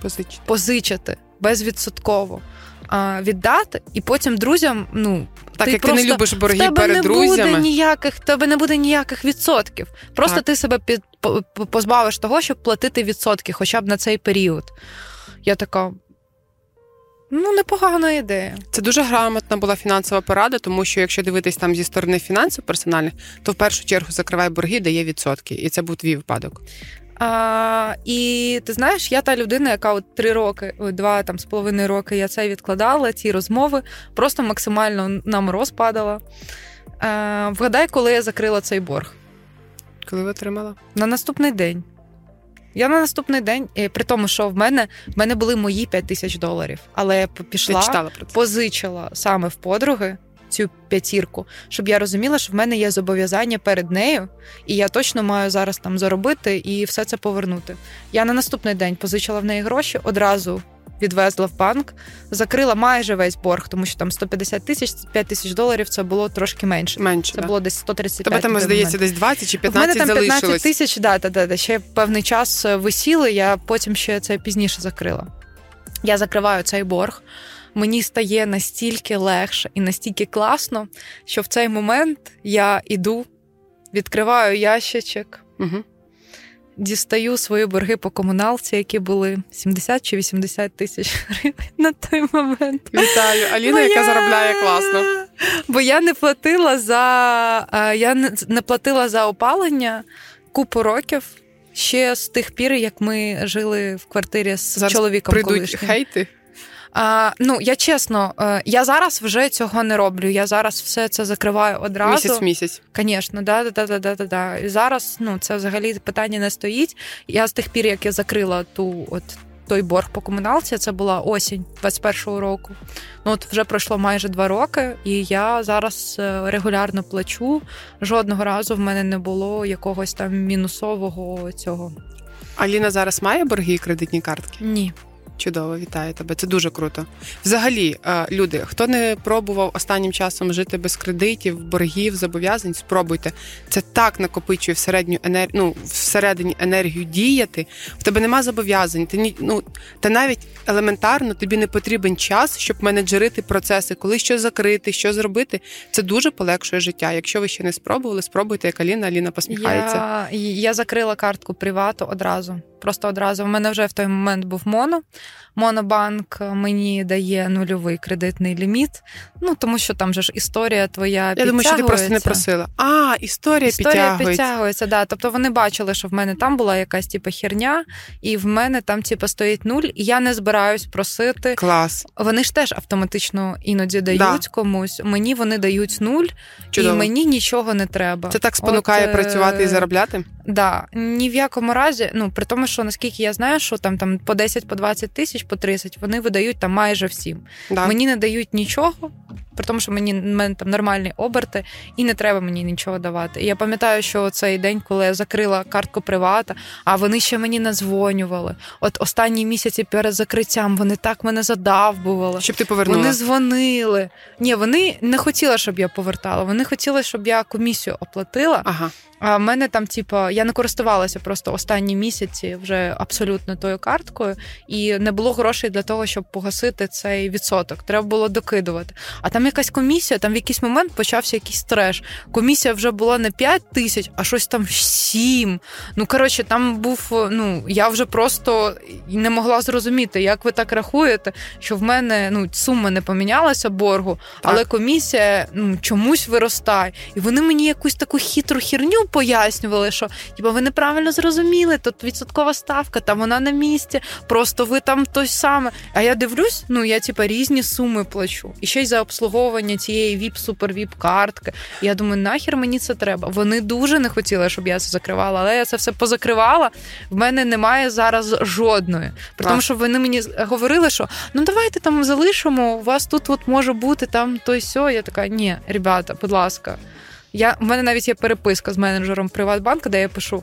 позичити, позичити безвідсотково? А, Віддати, і потім друзям, ну так ти як просто, ти не любиш борги тебе перед не друзями. буде ніяких, тебе не буде ніяких відсотків. Просто так. ти себе під позбавиш того, щоб платити відсотки, хоча б на цей період. Я така, Ну, непогана ідея. Це дуже грамотна була фінансова порада, тому що якщо дивитись там зі сторони фінансів персональних, то в першу чергу закривай борги, дає відсотки. І це був твій випадок. А, І ти знаєш, я та людина, яка от три роки, два там з половиною роки я це відкладала, ці розмови, просто максимально нам розпадала. А, Вгадай, коли я закрила цей борг. Коли ви отримала? На наступний день. Я на наступний день, при тому, що в мене в мене були мої 5 тисяч доларів, але я пішла, позичила саме в подруги цю п'ятірку, щоб я розуміла, що в мене є зобов'язання перед нею, і я точно маю зараз там заробити і все це повернути. Я на наступний день позичила в неї гроші, одразу відвезла в банк, закрила майже весь борг, тому що там 150 тисяч, 5 тисяч доларів це було трошки менше. Менше, Це да. було десь 135. Тобто там, здається, десь 20 чи 15 У мене там 15 залишилось. тисяч, да, да, да, да, ще певний час е, висіли, я потім ще це пізніше закрила. Я закриваю цей борг. Мені стає настільки легше і настільки класно, що в цей момент я іду, відкриваю ящичок, угу дістаю свої борги по комуналці, які були 70 чи 80 тисяч гривень на той момент. Вітаю, Аліна, Моя... яка заробляє класно. Бо я не платила за е, я не платила за опалення купу років ще з тих пір, як ми жили в квартирі з Зараз чоловіком. Прийдуть колишнім. хейти. А, Ну я чесно, е, я зараз вже цього не роблю. Я зараз все це закриваю одразу. Місяць в місяць. Звісно, да, да, да, да, да, да. І зараз ну це взагалі питання не стоїть. Я з тих пір, як я закрила ту от. Той борг по комуналці це була осінь 21-го року. Ну от вже пройшло майже два роки, і я зараз е, регулярно плачу. Жодного разу в мене не було якогось там мінусового цього. Аліна зараз має борги і кредитні картки? Ні. Чудово, вітаю тебе. Це дуже круто. Взагалі, е, люди, хто не пробував останнім часом жити без кредитів, боргів, зобов'язань, спробуйте. Це так накопичує всередню енер... ну, всередині енергію діяти. В тебе нема зобов'язань. Ти ні... ну, та навіть елементарно тобі не потрібен час, щоб менеджерити процеси, коли що закрити, що зробити. Це дуже полегшує життя. Якщо ви ще не спробували, спробуйте, як Аліна, Аліна посміхається. Я, я закрила картку привату одразу. Просто одразу. У мене вже в той момент був моно. Монобанк мені дає нульовий кредитний ліміт. Ну тому що там же ж історія твоя Я думаю, що ти просто не просила. А, історія, історія підтягується. підтягується. Да. Тобто вони бачили, що в мене там була якась типу, херня, і в мене там типу, стоїть нуль, і я не збираюсь просити. Клас. Вони ж теж автоматично іноді дають Да. комусь. Мені вони дають нуль, Чудово. і мені нічого не треба. Це так спонукає От, е, працювати і заробляти. Да, ні в якому разі, ну при тому, що наскільки я знаю, що там там по 10, по 20 тисяч, по 30, вони видають там майже всім. Да. Мені не дають нічого, при тому, що мені мене там нормальні оберти, і не треба мені нічого давати. І я пам'ятаю, що цей день, коли я закрила картку привата, а вони ще мені надзвонювали. От останні місяці перед закриттям вони так мене задавбували. Щоб ти повернула. Вони дзвонили. Ні, вони не хотіли, щоб я повертала. Вони хотіли, щоб я комісію оплатила. Ага. А в мене там, типу, я не користувалася просто останні місяці вже абсолютно тою карткою, і не було грошей для того, щоб погасити цей відсоток. Треба було докидувати. А там якась комісія, там в якийсь момент почався якийсь треш. Комісія вже була не 5 тисяч, а щось там 7. Ну коротше, там був. Ну я вже просто не могла зрозуміти, як ви так рахуєте, що в мене ну сума не помінялася боргу, але комісія ну чомусь виростає. І вони мені якусь таку хитру херню пояснювали, що типу, ви неправильно зрозуміли, тут відсоткова ставка, там вона на місці, просто ви там той саме. А я дивлюсь, ну я типу, різні суми плачу. І ще й за обслуговування цієї VIP супер VIP картки. Я думаю, нахер мені це треба. Вони дуже не хотіли, щоб я це закривала, але я це все позакривала. В мене немає зараз жодної. При тому, що вони мені говорили, що ну давайте там залишимо. У вас тут от може бути там той сьо. Я така, ні, ребята, будь ласка. Я, в мене навіть є переписка з менеджером Приватбанку, де я пишу: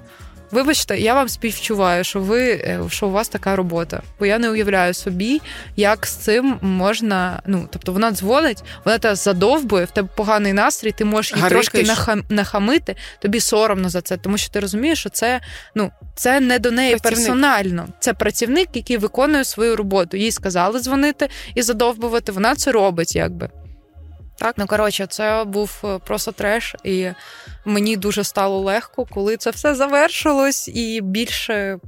вибачте, я вам співчуваю, що ви е, що у вас така робота. Бо я не уявляю собі, як з цим можна. Ну, тобто вона дзвонить, вона тебе задовбує, в тебе поганий настрій, ти можеш їй Гарикаєш. трошки нахам, нахамити, тобі соромно за це, тому що ти розумієш, що це ну це не до неї Працівник. персонально. Це працівник, який виконує свою роботу. Їй сказали дзвонити і задовбувати. Вона це робить, якби. Так, ну коротше, це був е, просто треш, і мені дуже стало легко, коли це все завершилось, і більше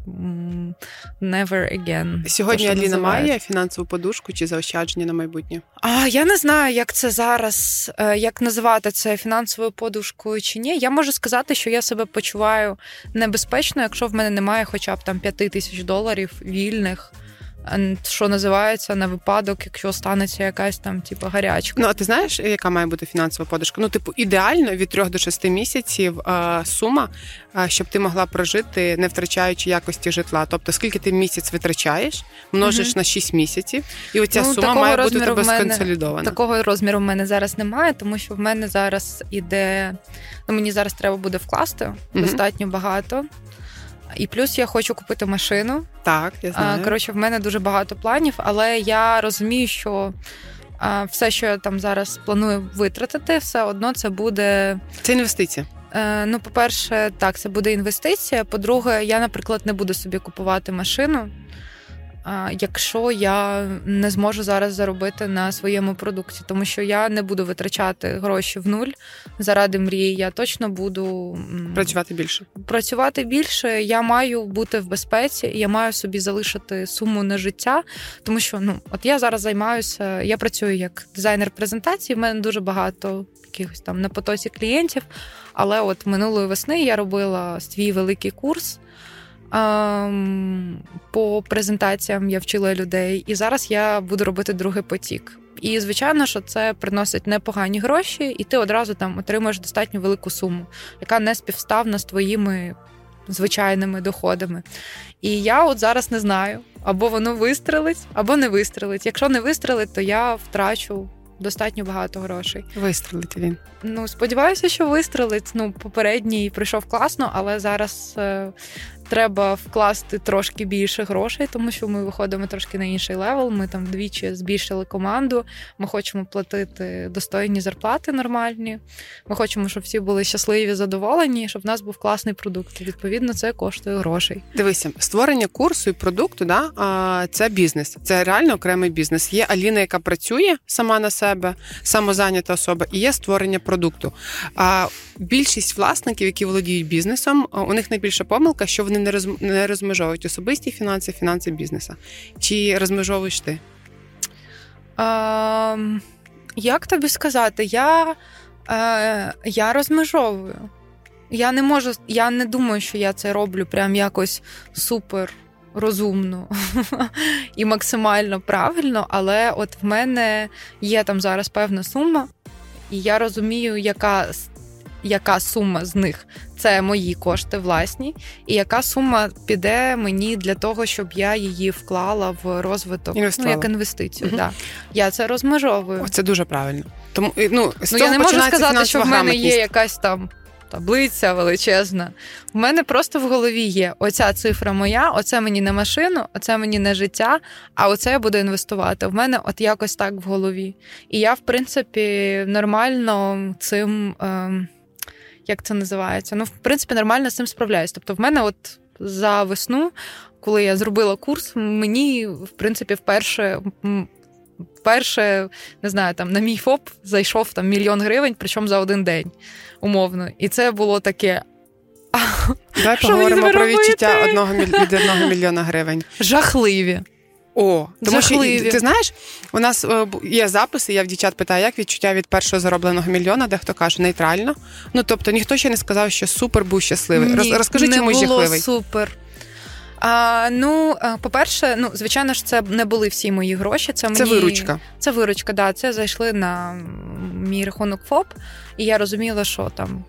never again. Сьогодні Аліна називають. має фінансову подушку чи заощадження на майбутнє? А я не знаю, як це зараз, е, як називати це фінансовою подушкою чи ні. Я можу сказати, що я себе почуваю небезпечно, якщо в мене немає хоча б там п'яти тисяч доларів вільних. Що називається на випадок, якщо станеться якась там типу гарячка. Ну, а ти знаєш, яка має бути фінансова подушка? Ну, типу, ідеально від 3 до 6 місяців е, сума, е, щоб ти могла прожити, не втрачаючи якості житла. Тобто, скільки ти місяць витрачаєш, множиш Мгм. на 6 місяців, і оця Ну, сума має бути тебе мене- сконсолідована. Такого розміру в мене зараз немає, тому що в мене зараз іде. Ну, мені зараз треба буде вкласти Мгм. достатньо багато. І плюс я хочу купити машину. Так, я знаю. Коротше, в мене дуже багато планів, але я розумію, що все, що я там зараз планую витратити, все одно це буде. Це інвестиція. Е, ну, по-перше, так, це буде інвестиція. По-друге, я, наприклад, не буду собі купувати машину. Якщо я не зможу зараз заробити на своєму продукті, тому що я не буду витрачати гроші в нуль заради мрії. Я точно буду працювати більше. Працювати більше. Я маю бути в безпеці, я маю собі залишити суму на життя, тому що ну от я зараз займаюся. Я працюю як дизайнер презентації. В мене дуже багато якихось там на потоці клієнтів. Але от минулої весни я робила свій великий курс. По презентаціям я вчила людей, і зараз я буду робити другий потік. І звичайно, що це приносить непогані гроші, і ти одразу там отримуєш достатньо велику суму, яка не співставна з твоїми звичайними доходами. І я от зараз не знаю, або воно вистрелить, або не вистрелить. Якщо не вистрелить, то я втрачу достатньо багато грошей. Вистрелить він. Ну сподіваюся, що вистрелить. Ну, попередній прийшов класно, але зараз е, треба вкласти трошки більше грошей, тому що ми виходимо трошки на інший левел. Ми там вдвічі збільшили команду. Ми хочемо платити достойні зарплати нормальні. Ми хочемо, щоб всі були щасливі, задоволені, щоб в нас був класний продукт. Відповідно, це коштує грошей. Дивися, створення курсу і продукту, да, це бізнес, це реально окремий бізнес. Є Аліна, яка працює сама на себе, самозайнята особа, і є створення продукту. А більшість власників, які володіють бізнесом, у них найбільша помилка, що вони не роз, не розмежовують особисті фінанси, фінанси бізнеса. Чи розмежовуєш ти? А, як тобі сказати? Я, е, Я розмежовую. Я не можу, я не думаю, що я це роблю прям якось супер розумно і максимально правильно, але от в мене є там зараз певна сума, і я розумію, яка яка сума з них це мої кошти власні, і яка сума піде мені для того, щоб я її вклала в розвиток ну, як інвестицію. Угу. Да. Я це розмежовую. О, це дуже правильно. Тому ну, з ну я не можу сказати, що в мене є якась там. Таблиця величезна. У мене просто в голові є оця цифра моя, оце мені не машину, оце мені не життя, а оце я буду інвестувати. У мене от якось так в голові. І я, в принципі, нормально цим. Е- як це називається. Ну, в принципі, нормально з цим справляюсь. Тобто, в мене, от за весну, коли я зробила курс, мені, в принципі, вперше. Вперше, не знаю, там на мій ФОП зайшов там мільйон гривень, причому за один день, умовно. І це було таке. Давай поговоримо про відчуття одного від одного мільйона гривень. Жахливі. О, тому що ти знаєш, у нас е, є записи, я в дівчат питаю, як відчуття від першого заробленого мільйона, дехто каже нейтрально. Ну тобто ніхто ще не сказав, що супер був щасливий. Ні, Розкажи, не чому було жахливий. супер. А, Ну, по-перше, ну звичайно ж, це не були всі мої гроші. Це мені... Це виручка. Це виручка, да. Це зайшли на мій рахунок ФОП, і я розуміла, що там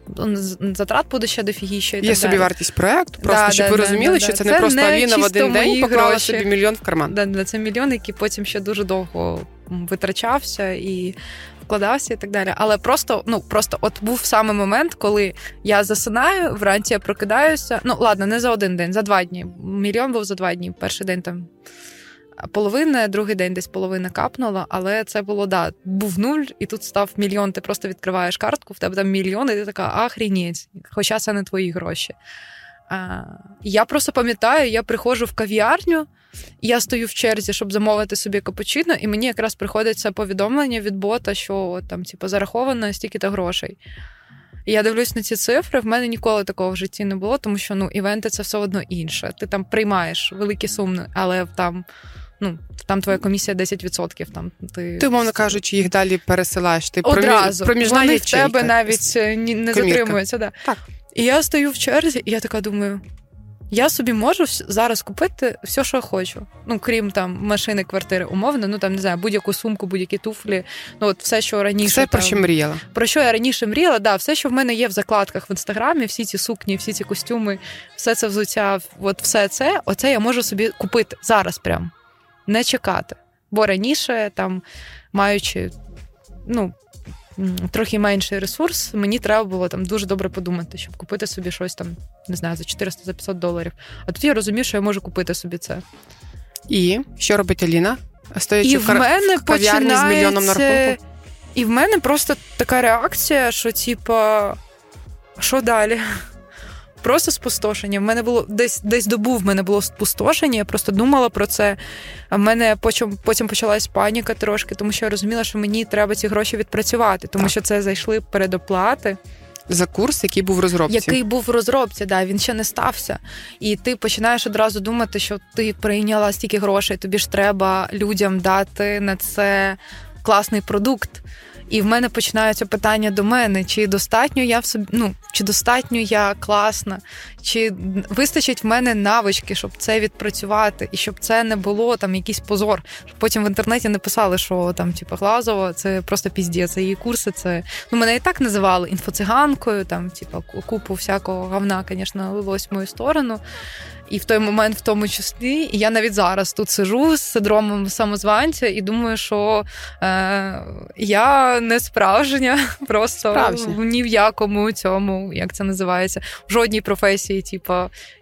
затрат буде ще дофігіше. Є собі вартість проекту, просто да, щоб да, ви розуміли, що це не просто Аліна в один день поклала гроші. собі мільйон в карман. Да, да, Це мільйон, який потім ще дуже довго витрачався і вкладався і так далі. Але просто, ну просто от був саме момент, коли я засинаю, вранці я прокидаюся. Ну, ладно, не за один день, за два дні. Мільйон був за два дні. Перший день там. Половина, другий день десь половина капнула, але це було да, був нуль, і тут став мільйон. Ти просто відкриваєш картку, в тебе там мільйон, і ти така ахрінець, хоча це не твої гроші. А, Я просто пам'ятаю, я приходжу в кав'ярню, я стою в черзі, щоб замовити собі капучино, і мені якраз приходить це повідомлення від бота, що там, типу, зараховано стільки-то грошей. І я дивлюсь на ці цифри. В мене ніколи такого в житті не було, тому що ну, івенти це все одно інше. Ти там приймаєш великі суми, але там. Ну, там твоя комісія 10%. Там ти ти умовно кажучи, їх далі пересилаєш. Ти одразу Вони в тебе навіть е, не затримуються. Да. Так. І я стою в черзі, і я така думаю: я собі можу зараз купити все, що я хочу. Ну, крім там машини, квартири, умовно, ну там не знаю, будь-яку сумку, будь-які туфлі. Ну от все, що раніше Все, там, про що мріяла. Про що я раніше мріяла, да, все, що в мене є в закладках в інстаграмі, всі ці сукні, всі ці костюми, все це взуття, от все це, оце я можу собі купити зараз прям. Не чекати. Бо раніше, там, маючи, ну, трохи менший ресурс, мені треба було там дуже добре подумати, щоб купити собі щось там, не знаю, за 400-500 доларів. А тут я розумію, що я можу купити собі це. І що робить Аліна? Стоячи і в, в мене в кав'ярні з мільйоном на рахунку? І в мене просто така реакція, що, типа, що далі? Просто спустошення. В мене було десь десь добу в мене було спустошення. Я просто думала про це. А в мене потім потім почалась паніка трошки, тому що я розуміла, що мені треба ці гроші відпрацювати, тому так. що це зайшли передоплати. За курс, який був в розробці. Який був в розробці, да, він ще не стався. І ти починаєш одразу думати, що ти прийняла стільки грошей, тобі ж треба людям дати на це класний продукт. І в мене починаються питання до мене: чи достатньо я в собі, ну чи достатньо я класна, чи вистачить в мене навички, щоб це відпрацювати, і щоб це не було там якийсь позор. Потім в інтернеті не писали, що там, типу, Глазова, це просто піздець, її курси. Це ну мене і так називали інфоциганкою, там, типу, купу всякого говна, звісно, лилось в мою сторону і в той момент, в тому числі, і я навіть зараз тут сижу з синдромом самозванця і думаю, що е, я не справжня, просто Справжня. ні в якому цьому, як це називається, в жодній професії, типу,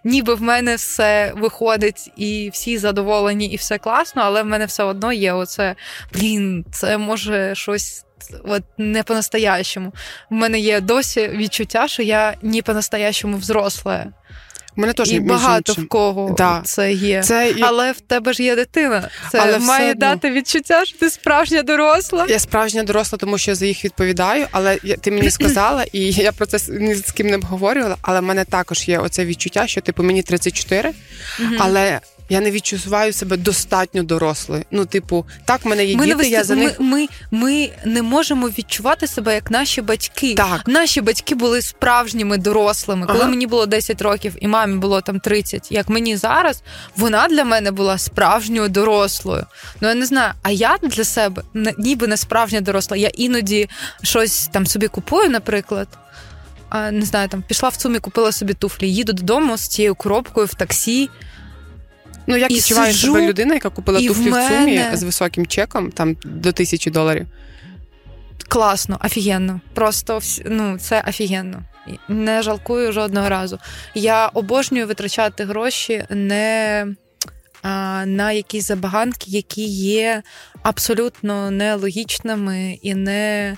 ніби в мене все виходить і всі задоволені, і все класно, але в мене все одно є оце, блін, це може щось. От не по-настоящему. У мене є досі відчуття, що я не по-настоящему взросла. Мене теж і багато в кого да. це є. Це Але в тебе ж є дитина. Це Але має одно... дати відчуття, що ти справжня доросла. Я справжня доросла, тому що я за їх відповідаю. Але ти мені сказала, і я про це ні з ким не обговорювала. Але в мене також є оце відчуття, що типу мені 34, але я не відчуваю себе достатньо дорослою. Ну, типу, так в мене є ми діти. Не я за них... ми, ми не можемо відчувати себе як наші батьки. Так. Наші батьки були справжніми дорослими. Коли ага. мені було 10 років і мамі було там 30, як мені зараз, вона для мене була справжньою дорослою. Ну я не знаю, а я для себе ніби не справжня доросла. Я іноді щось там собі купую, наприклад. А, Не знаю, там пішла в цумі, купила собі туфлі, їду додому з цією коробкою в таксі. Ну, як відчуває себе людина, яка купила туфлі в, мене... в сумі з високим чеком, там до тисячі доларів. Класно, офігенно. Просто ну, це офігенно. Не жалкую жодного разу. Я обожнюю витрачати гроші не а, на якісь забаганки, які є абсолютно нелогічними і не,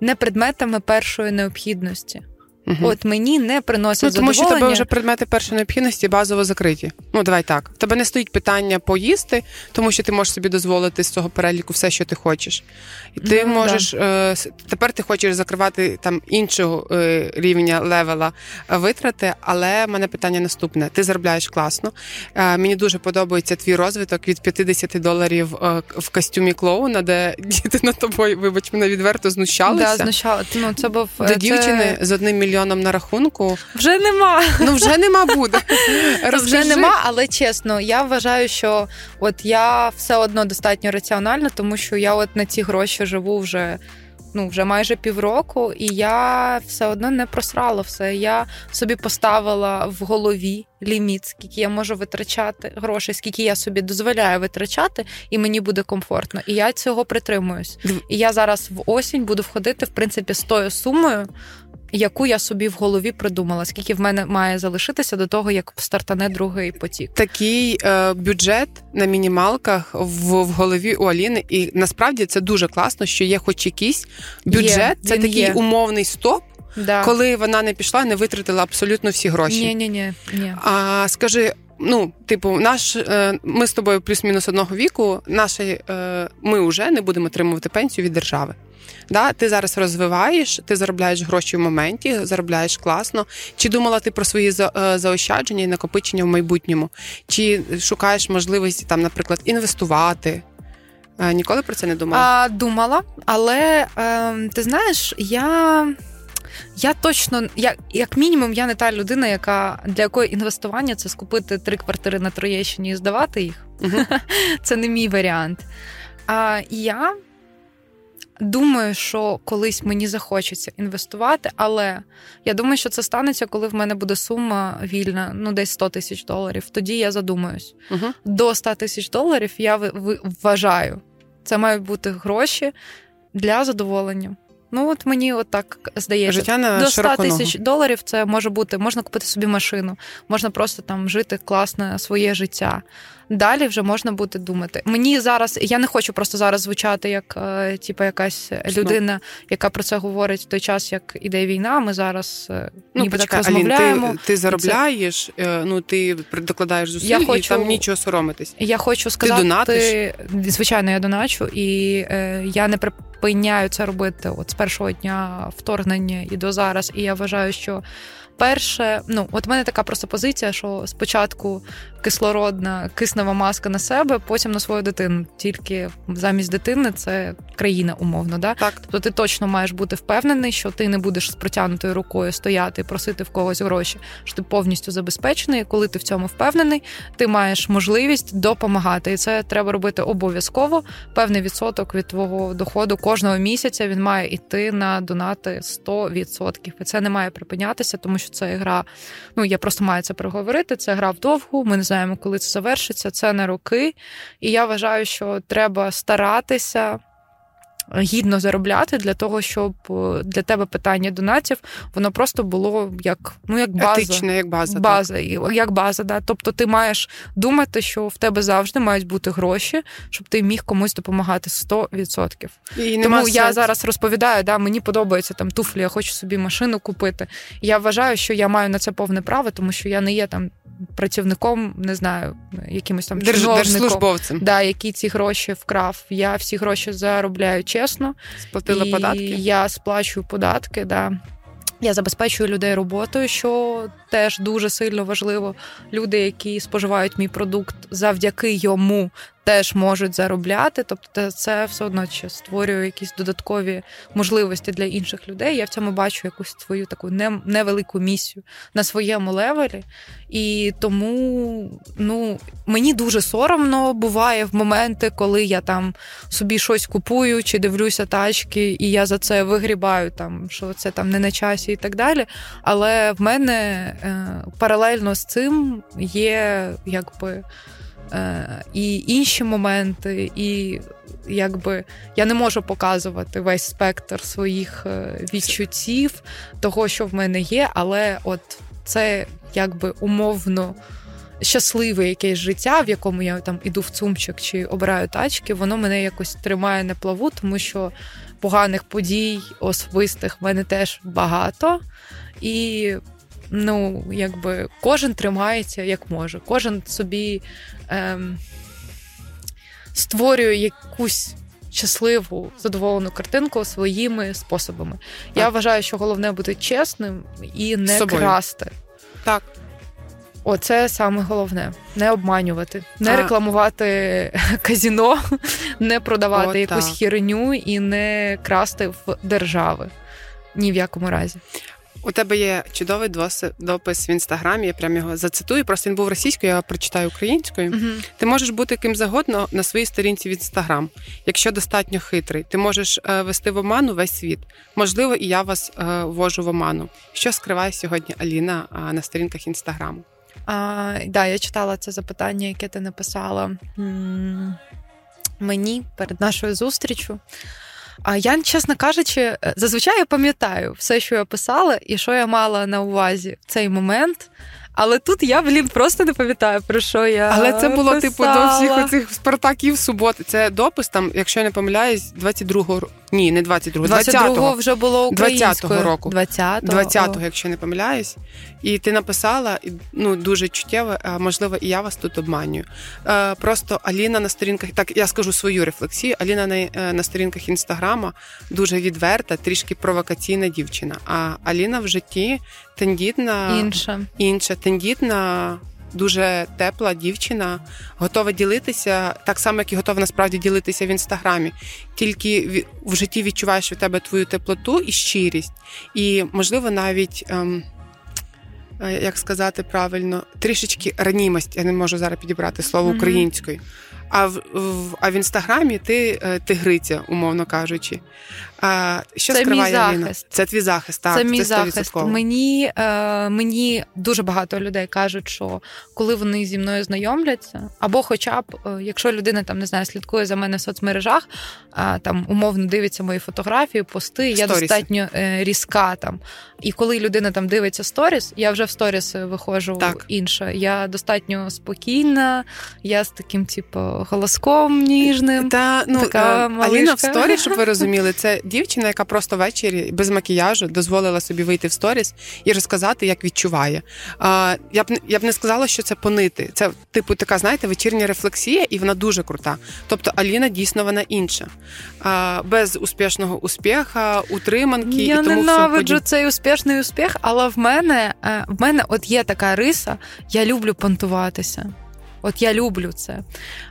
не предметами першої необхідності. Угу. От мені не приносять ну, тому задоволення. що тебе вже предмети першої необхідності базово закриті. Ну давай так. В тебе не стоїть питання поїсти, тому що ти можеш собі дозволити з цього переліку все, що ти хочеш. І ти ну, можеш да. е, тепер ти хочеш закривати там іншого е, рівня левела витрати, але в мене питання наступне: ти заробляєш класно. Е, мені дуже подобається твій розвиток від 50 доларів е, в костюмі клоуна, де діти над тобою, вибач, мене відверто знущалися. Да, знущали. Ну, це був до дівчини з одним мільйоном мільйоном на рахунку. Вже нема. Ну вже нема буде. Вже нема, але чесно, я вважаю, що от я все одно достатньо раціональна, тому що я от на ці гроші живу вже. Ну, вже майже півроку, і я все одно не просрала все. Я собі поставила в голові ліміт, скільки я можу витрачати грошей, скільки я собі дозволяю витрачати, і мені буде комфортно. І я цього притримуюсь. І я зараз в осінь буду входити в принципі з тою сумою, яку я собі в голові придумала, скільки в мене має залишитися до того, як стартане другий потік. Такий е, бюджет на мінімалках в, в голові у Аліни, і насправді це дуже класно, що є хоч якийсь бюджет. Є, це такий є. умовний стоп. Да. Коли вона не пішла, не витратила абсолютно всі гроші. Ні, ні, ні. ні. А скажи, ну, типу, наш е, ми з тобою плюс-мінус одного віку. Наші е, ми вже не будемо отримувати пенсію від держави. Да? Ти зараз розвиваєш, ти заробляєш гроші в моменті, заробляєш класно. Чи думала ти про свої е, заощадження і накопичення в майбутньому? Чи шукаєш можливості там, наприклад, інвестувати? Е, ніколи про це не думала? А, Думала, але е, ти знаєш, я. Я точно, я, як мінімум, я не та людина, яка для якої інвестування це скупити три квартири на Троєщині і здавати їх. uh Це не мій варіант. А я Думаю, що колись мені захочеться інвестувати, але я думаю, що це станеться, коли в мене буде сума вільна, ну десь 100 тисяч доларів. Тоді я задумаюсь. Угу. До 100 тисяч доларів я вважаю, це мають бути гроші для задоволення. Ну от мені от так здається. Життя на До 100 тисяч тисяч доларів це може бути, можна купити собі машину, можна просто там жити класне своє життя. Далі вже можна буде думати. Мені зараз я не хочу просто зараз звучати як е, типу, якась людина, яка про це говорить в той час, як іде війна. Ми зараз е, ну, ніби почекай, так розмовляємо. Алін, ти, ти заробляєш, це... ну ти докладаєш зусиль, я і хочу, там нічого соромитись. Я хочу сказати, ти донатиш? звичайно, я доначу, і е, я не припиняю це робити от з першого дня вторгнення і до зараз. І я вважаю, що перше, ну от в мене така просто позиція, що спочатку кислородна киснева маска на себе, потім на свою дитину. Тільки замість дитини це країна умовно. Да? Так. Тобто ти точно маєш бути впевнений, що ти не будеш з протягнутою рукою стояти і просити в когось гроші, що ти повністю забезпечений. І коли ти в цьому впевнений, ти маєш можливість допомагати. І це треба робити обов'язково. Певний відсоток від твого доходу кожного місяця він має йти на донати 100%. І це не має припинятися, тому що це гра. Ну я просто маю це проговорити. Це гра вдовгу. Ми не знаємо, коли це завершиться. Це не роки. І я вважаю, що треба старатися. Гідно заробляти для того, щоб для тебе питання донатів воно просто було як ну як база Етичне, як база, база як база. Да. Тобто ти маєш думати, що в тебе завжди мають бути гроші, щоб ти міг комусь допомагати 100%. І Тому я зараз розповідаю, да, мені подобається там туфлі, я хочу собі машину купити. Я вважаю, що я маю на це повне право, тому що я не є там працівником, не знаю, якимось там Держ, держслужбовцем, да, який ці гроші вкрав. Я всі гроші заробляю чесно. Сплатила і податки. Я сплачую податки, да. Я забезпечую людей роботою, що теж дуже сильно важливо. Люди, які споживають мій продукт завдяки йому, теж можуть заробляти. Тобто, це все одно ще створює якісь додаткові можливості для інших людей. Я в цьому бачу якусь свою таку невелику місію на своєму левелі. І тому ну, мені дуже соромно буває в моменти, коли я там собі щось купую чи дивлюся тачки, і я за це вигрібаю, там, що це там не на часі і так далі. Але в мене е, паралельно з цим є якби. Е, і інші моменти, і якби я не можу показувати весь спектр своїх е, відчуттів, того, що в мене є, але от це якби умовно. Щасливе якесь життя, в якому я там іду в цумчик чи обираю тачки, воно мене якось тримає на плаву, тому що поганих подій особистих в мене теж багато. І ну, якби кожен тримається як може, кожен собі ем, створює якусь щасливу, задоволену картинку своїми способами. Так. Я вважаю, що головне бути чесним і не красти. Так. Оце саме головне не обманювати, не а... рекламувати казіно, не продавати О, якусь так. і не красти в держави. Ні в якому разі. У тебе є чудовий допис в інстаграмі. Я прям його зацитую. Просто він був російською, я прочитаю українською. Uh-huh. Ти можеш бути ким загодно на своїй сторінці в інстаграм. Якщо достатньо хитрий, ти можеш е, вести в оману весь світ. Можливо, і я вас е, ввожу в оману. Що скриває сьогодні Аліна е, на сторінках інстаграму? А, Да, я читала це запитання, яке ти написала мені перед нашою зустрічю. А я, чесно кажучи, е, зазвичай я пам'ятаю все, що я писала, і що я мала на увазі в цей момент. Але тут я, блін, просто не пам'ятаю, про що я. Але це було писала. типу до всіх оцих спартаків суботи. Це допис там, якщо я не помиляюсь, 22-го року. Ні, не 22-го, 20-го. 22-го вже було українською. 20-го року. 20-го. 20-го, якщо не помиляюсь. І ти написала, ну дуже чуттєво, можливо, і я вас тут обманюю. Е, Просто Аліна на сторінках, так я скажу свою рефлексію. Аліна на, е, на сторінках інстаграма дуже відверта, трішки провокаційна дівчина. А Аліна в житті тендітна інша, інша тендітна дуже тепла дівчина, готова ділитися так само, як і готова насправді ділитися в інстаграмі. Тільки в житті відчуваєш у тебе твою теплоту і щирість, і можливо навіть. Ем, е, як сказати правильно, трішечки ранімость, я не можу зараз підібрати слово українською, а в, в а в інстаграмі ти е, тигриця, умовно кажучи. А, Що це скриває мій захист. Це твій захист, так. Це мій це захист. Мені, е, мені дуже багато людей кажуть, що коли вони зі мною знайомляться, або хоча б, е, якщо людина там не знаю, слідкує за мене в соцмережах, а там умовно дивиться мої фотографії, пости, я Сторіси. достатньо е, різка там. І коли людина там дивиться сторіс, я вже в сторіс виходжу Так. інша. Я достатньо спокійна, я з таким, типу, голоском ніжним. Та ну Така е. Аліна в сторі, щоб ви розуміли, це дівчина, яка просто ввечері без макіяжу дозволила собі вийти в сторіс і розказати, як відчуває. А, я б я б не сказала, що це понити. Це типу така, знаєте, вечірня рефлексія, і вона дуже крута. Тобто Аліна дійсно вона інша, а, без успішного успіха, утриманки Я і тому ненавиджу цей успішний успіх, але в мене, е, в мене от є така риса, я люблю понтуватися. От я люблю це.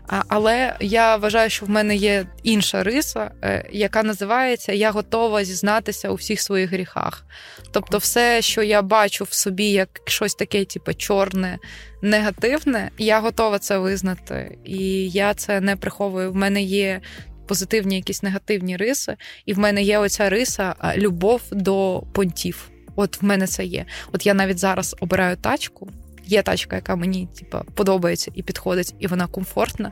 Але я вважаю, що в мене є інша риса, е, яка називається Я готова зізнатися у всіх своїх гріхах. Тобто, все, що я бачу в собі як щось таке, типу, чорне, негативне, я готова це визнати. І я це не приховую. В мене є позитивні якісь негативні риси, і в мене є оця риса любов до понтів. От в мене це є. От я навіть зараз обираю тачку. Є тачка, яка мені типа, подобається і підходить, і вона комфортна.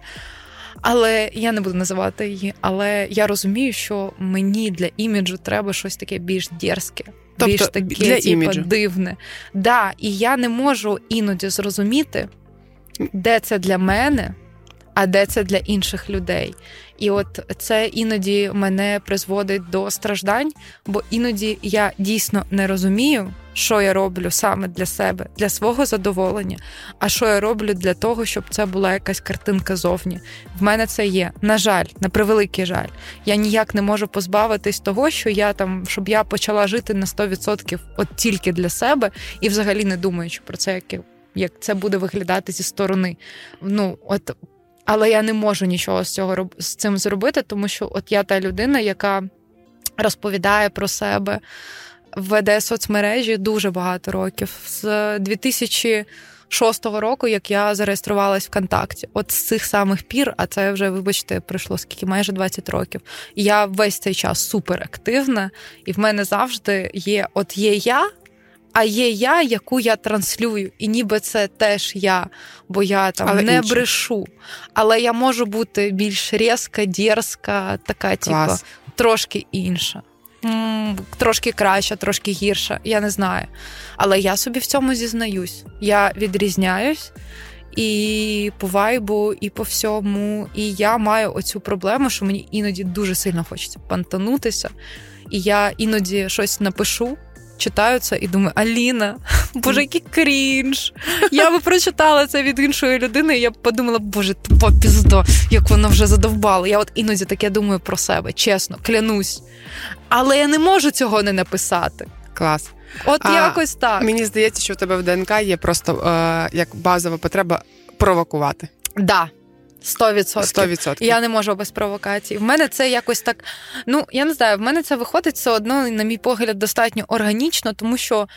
Але я не буду називати її. Але я розумію, що мені для іміджу треба щось таке більш дерзке, Тобто більш таке для типу, іміджу. дивне. Да, і я не можу іноді зрозуміти, де це для мене, а де це для інших людей. І от це іноді мене призводить до страждань, бо іноді я дійсно не розумію, що я роблю саме для себе, для свого задоволення, а що я роблю для того, щоб це була якась картинка зовні. В мене це є. На жаль, на превеликий жаль. Я ніяк не можу позбавитись того, що я там, щоб я почала жити на 100% от тільки для себе, і взагалі не думаючи про це, як, як це буде виглядати зі сторони. Ну, от але я не можу нічого з цього з цим зробити, тому що от я та людина, яка розповідає про себе, веде соцмережі дуже багато років. З 2006 року, як я зареєструвалась ВКонтакті, от з цих самих пір, а це вже, вибачте, пройшло скільки майже 20 років. І я весь цей час супер активна, і в мене завжди є: от є я. А є я, яку я транслюю, і ніби це теж я, бо я там Але не інша. брешу. Але я можу бути більш різка, дерзка, така, типу, трошки інша. Трошки краща, трошки гірша, я не знаю. Але я собі в цьому зізнаюсь. Я відрізняюсь і по вайбу, і по всьому. І я маю оцю проблему, що мені іноді дуже сильно хочеться пантанутися. І я іноді щось напишу. Читаю це і думаю, Аліна, боже, який крінж. Я би прочитала це від іншої людини, і я б подумала, боже, тупа пізда, як вона вже задовбала. Я от іноді таке думаю про себе, чесно, клянусь. Але я не можу цього не написати. Клас. От А, якось так. Мені здається, що в тебе в ДНК є просто е, як базова потреба провокувати. Да. 100%. 100%. Я не можу без провокацій. В мене це якось так. Ну я не знаю, в мене це виходить все одно, на мій погляд, достатньо органічно, тому що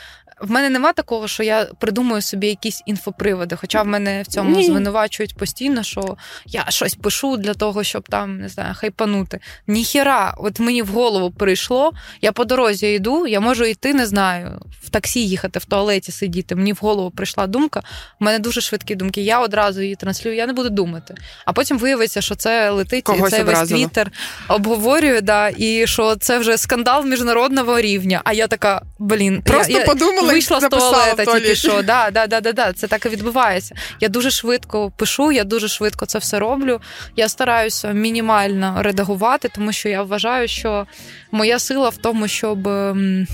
в мене нема такого, що я придумую собі якісь інфоприводи. Хоча в мене в цьому Ні. звинувачують постійно, що я щось пишу для того, щоб там не знаю, хайпанути. Ніхіра, от мені в голову прийшло. Я по дорозі йду, я можу йти, не знаю, в таксі їхати, в туалеті сидіти. Мені в голову прийшла думка. У мене дуже швидкі думки. Я одразу її транслюю, я не буду думати. А потім виявиться, що це летить Когось і це весь твіттер обговорює, да, і що це вже скандал міжнародного рівня. А я така, блін, Просто я, подумала вийшла з туалета тільки що. Да, да, да, да, да, це так і відбувається. Я дуже швидко пишу, я дуже швидко це все роблю. Я стараюся мінімально редагувати, тому що я вважаю, що моя сила в тому, щоб. ем,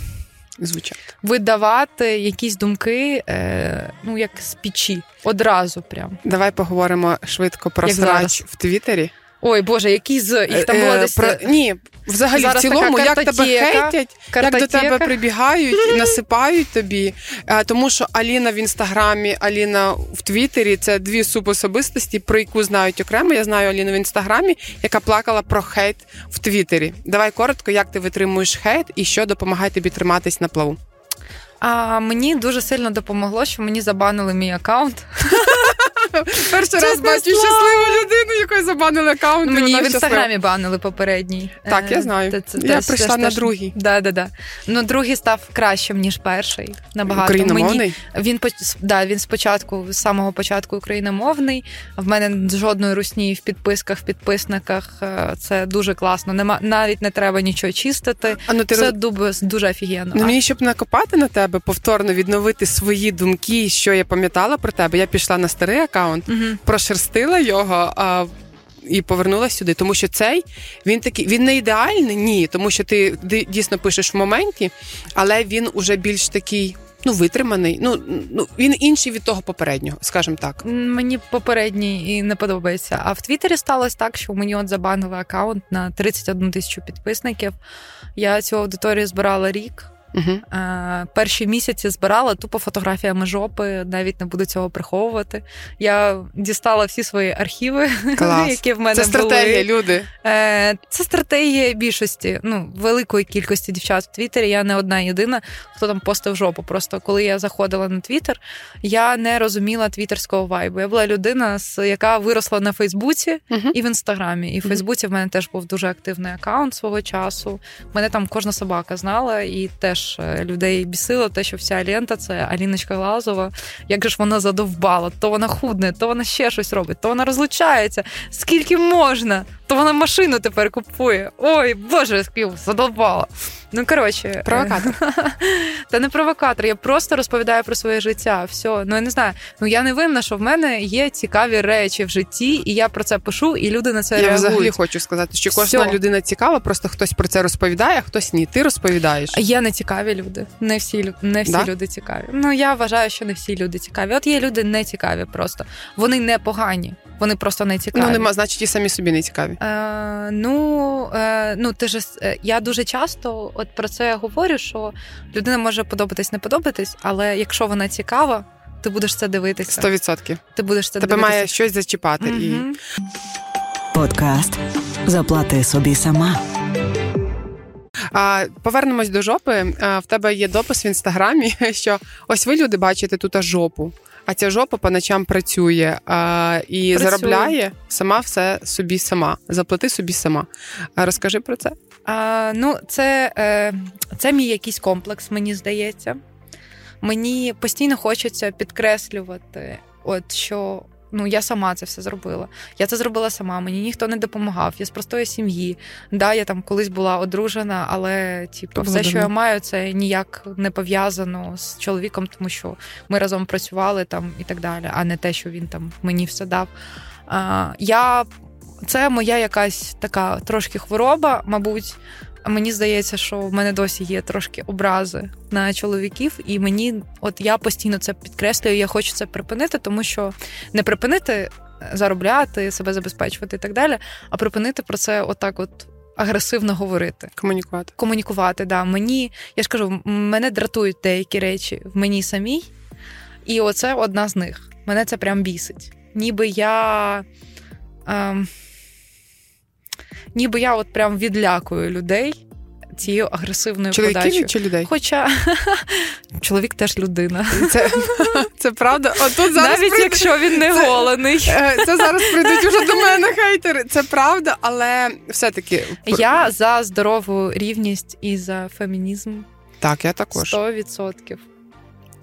Звучать. Видавати якісь думки, е, ну як з печі, одразу прям. Давай поговоримо швидко про Як срач зараз. в Твіттері. Ой, Боже, які з їх там Е, було е, десь. про... Ні, взагалі Зараз в цілому, як тебе картотека, хейтять, як до тебе прибігають і насипають тобі. Е, Тому що Аліна в інстаграмі, Аліна в Твіттері це дві субособистості, про яку знають окремо. Я знаю Аліну в інстаграмі, яка плакала про хейт в Твіттері. Давай коротко, як ти витримуєш хейт і що допомагає тобі триматись на плаву. А мені дуже сильно допомогло, що мені забанили мій аккаунт. Перший раз бачу щасливу людину, якої забанили аккаунт. Мені в інстаграмі банили попередній. Так, я Е, знаю. Я прийшла на другий. Да, да, да. Ну, другий став кращим, ніж перший. Набагато. Україномовний? Мені, він, да, він спочатку, з самого початку україномовний. В мене жодної русні в підписках, в підписниках. Е, Це дуже класно. Нема, навіть не треба нічого чистити. А ну ти Це роз... дуже офігенно. Ну, мені щоб накопати на тебе, повторно відновити свої думки, що я пам'ятала про тебе. Я пішла на старий аккаунт, Мгм. прошерстила його. А... І повернулася сюди, тому що цей він такий він не ідеальний, ні, тому що ти дійсно пишеш в моменті, але він уже більш такий, ну витриманий. Ну ну він інший від того попереднього, скажімо так. Мені попередній і не подобається. А в Твіттері сталося так, що мені от забанили аккаунт на 31 тисячу підписників. Я цю аудиторію збирала рік. Е, Перші місяці збирала тупо фотографіями жопи, навіть не буду цього приховувати. Я дістала всі свої архіви, Клас. які в мене Це стратегія, були. люди. Е, Це стратегія більшості, ну великої кількості дівчат в Твіттері. Я не одна єдина, хто там постив жопу. Просто коли я заходила на Твіттер, я не розуміла твіттерського вайбу. Я була людина, яка виросла на Фейсбуці Угу. і в інстаграмі. І в. Фейсбуці в мене теж був дуже активний аккаунт свого часу. Мене там кожна собака знала, і теж е, людей бісило те, що вся лента це Аліночка Глазова. Як же ж вона задовбала? То вона худне, то вона ще щось робить, то вона розлучається. Скільки можна? То вона машину тепер купує. Ой, боже, скільки задовбала. Ну коротше, е, Провокатор. Та не провокатор. Я просто розповідаю про своє життя. Все, ну я не знаю. Ну я не винна, що в мене є цікаві речі в житті, і я про це пишу, і люди на це Я реагують. взагалі хочу сказати, що кожна Всьо. людина цікава, просто хтось про це розповідає, а хтось ні. Ти розповідаєш. Є не цікаві люди. Не всі не всі Да? люди цікаві. Ну я вважаю, що не всі люди цікаві. От є люди не цікаві просто. Вони не погані, вони просто не цікаві. Ну нема, значить, і самі собі не цікаві. Е, ну, е, ну ти ж е, я дуже часто от про це говорю, що людина може подобатись, не подобатись, але якщо вона цікава, ти будеш це дивитися. Сто відсотків. Ти будеш це Тебе дивитися. має щось зачіпати. І... Подкаст Заплати собі сама. А, повернемось до жопи. А, в тебе є допис в інстаграмі, що ось ви люди бачите тут жопу. А ця жопа по ночам працює а, і Працює. заробляє сама все собі сама. Заплати собі сама. А, розкажи про це. А, ну, це, е, це мій якийсь комплекс, мені здається. Мені постійно хочеться підкреслювати, от що. Ну, я сама це все зробила. Я це зробила сама. Мені ніхто не допомагав. Я з простої сім'ї. Да, я там колись була одружена, але типу, То все, що я маю, це ніяк не пов'язано з чоловіком, тому що ми разом працювали там і так далі, а не те, що він там мені все дав. А, я це моя якась така трошки хвороба, мабуть. Мені здається, що в мене досі є трошки образи на чоловіків, і мені, от я постійно це підкреслюю, я хочу це припинити, тому що не припинити е, заробляти, себе забезпечувати і так далі, а припинити про це отак, от агресивно говорити. Комунікувати. Комунікувати, да. Мені, я ж кажу, мене дратують деякі речі в мені самій, і оце одна з них. Мене це прям бісить. Ніби я. Ем, ніби я от прям відлякую людей цією агресивною Чоловіків подачею. чи людей? Хоча чоловік теж людина. Це, це правда. Тут зараз Навіть прийде- якщо він не це- голений. Е, Це зараз прийдуть уже до мене хейтери. Це правда, але все-таки Я за здорову рівність і за фемінізм так, я також. 100%.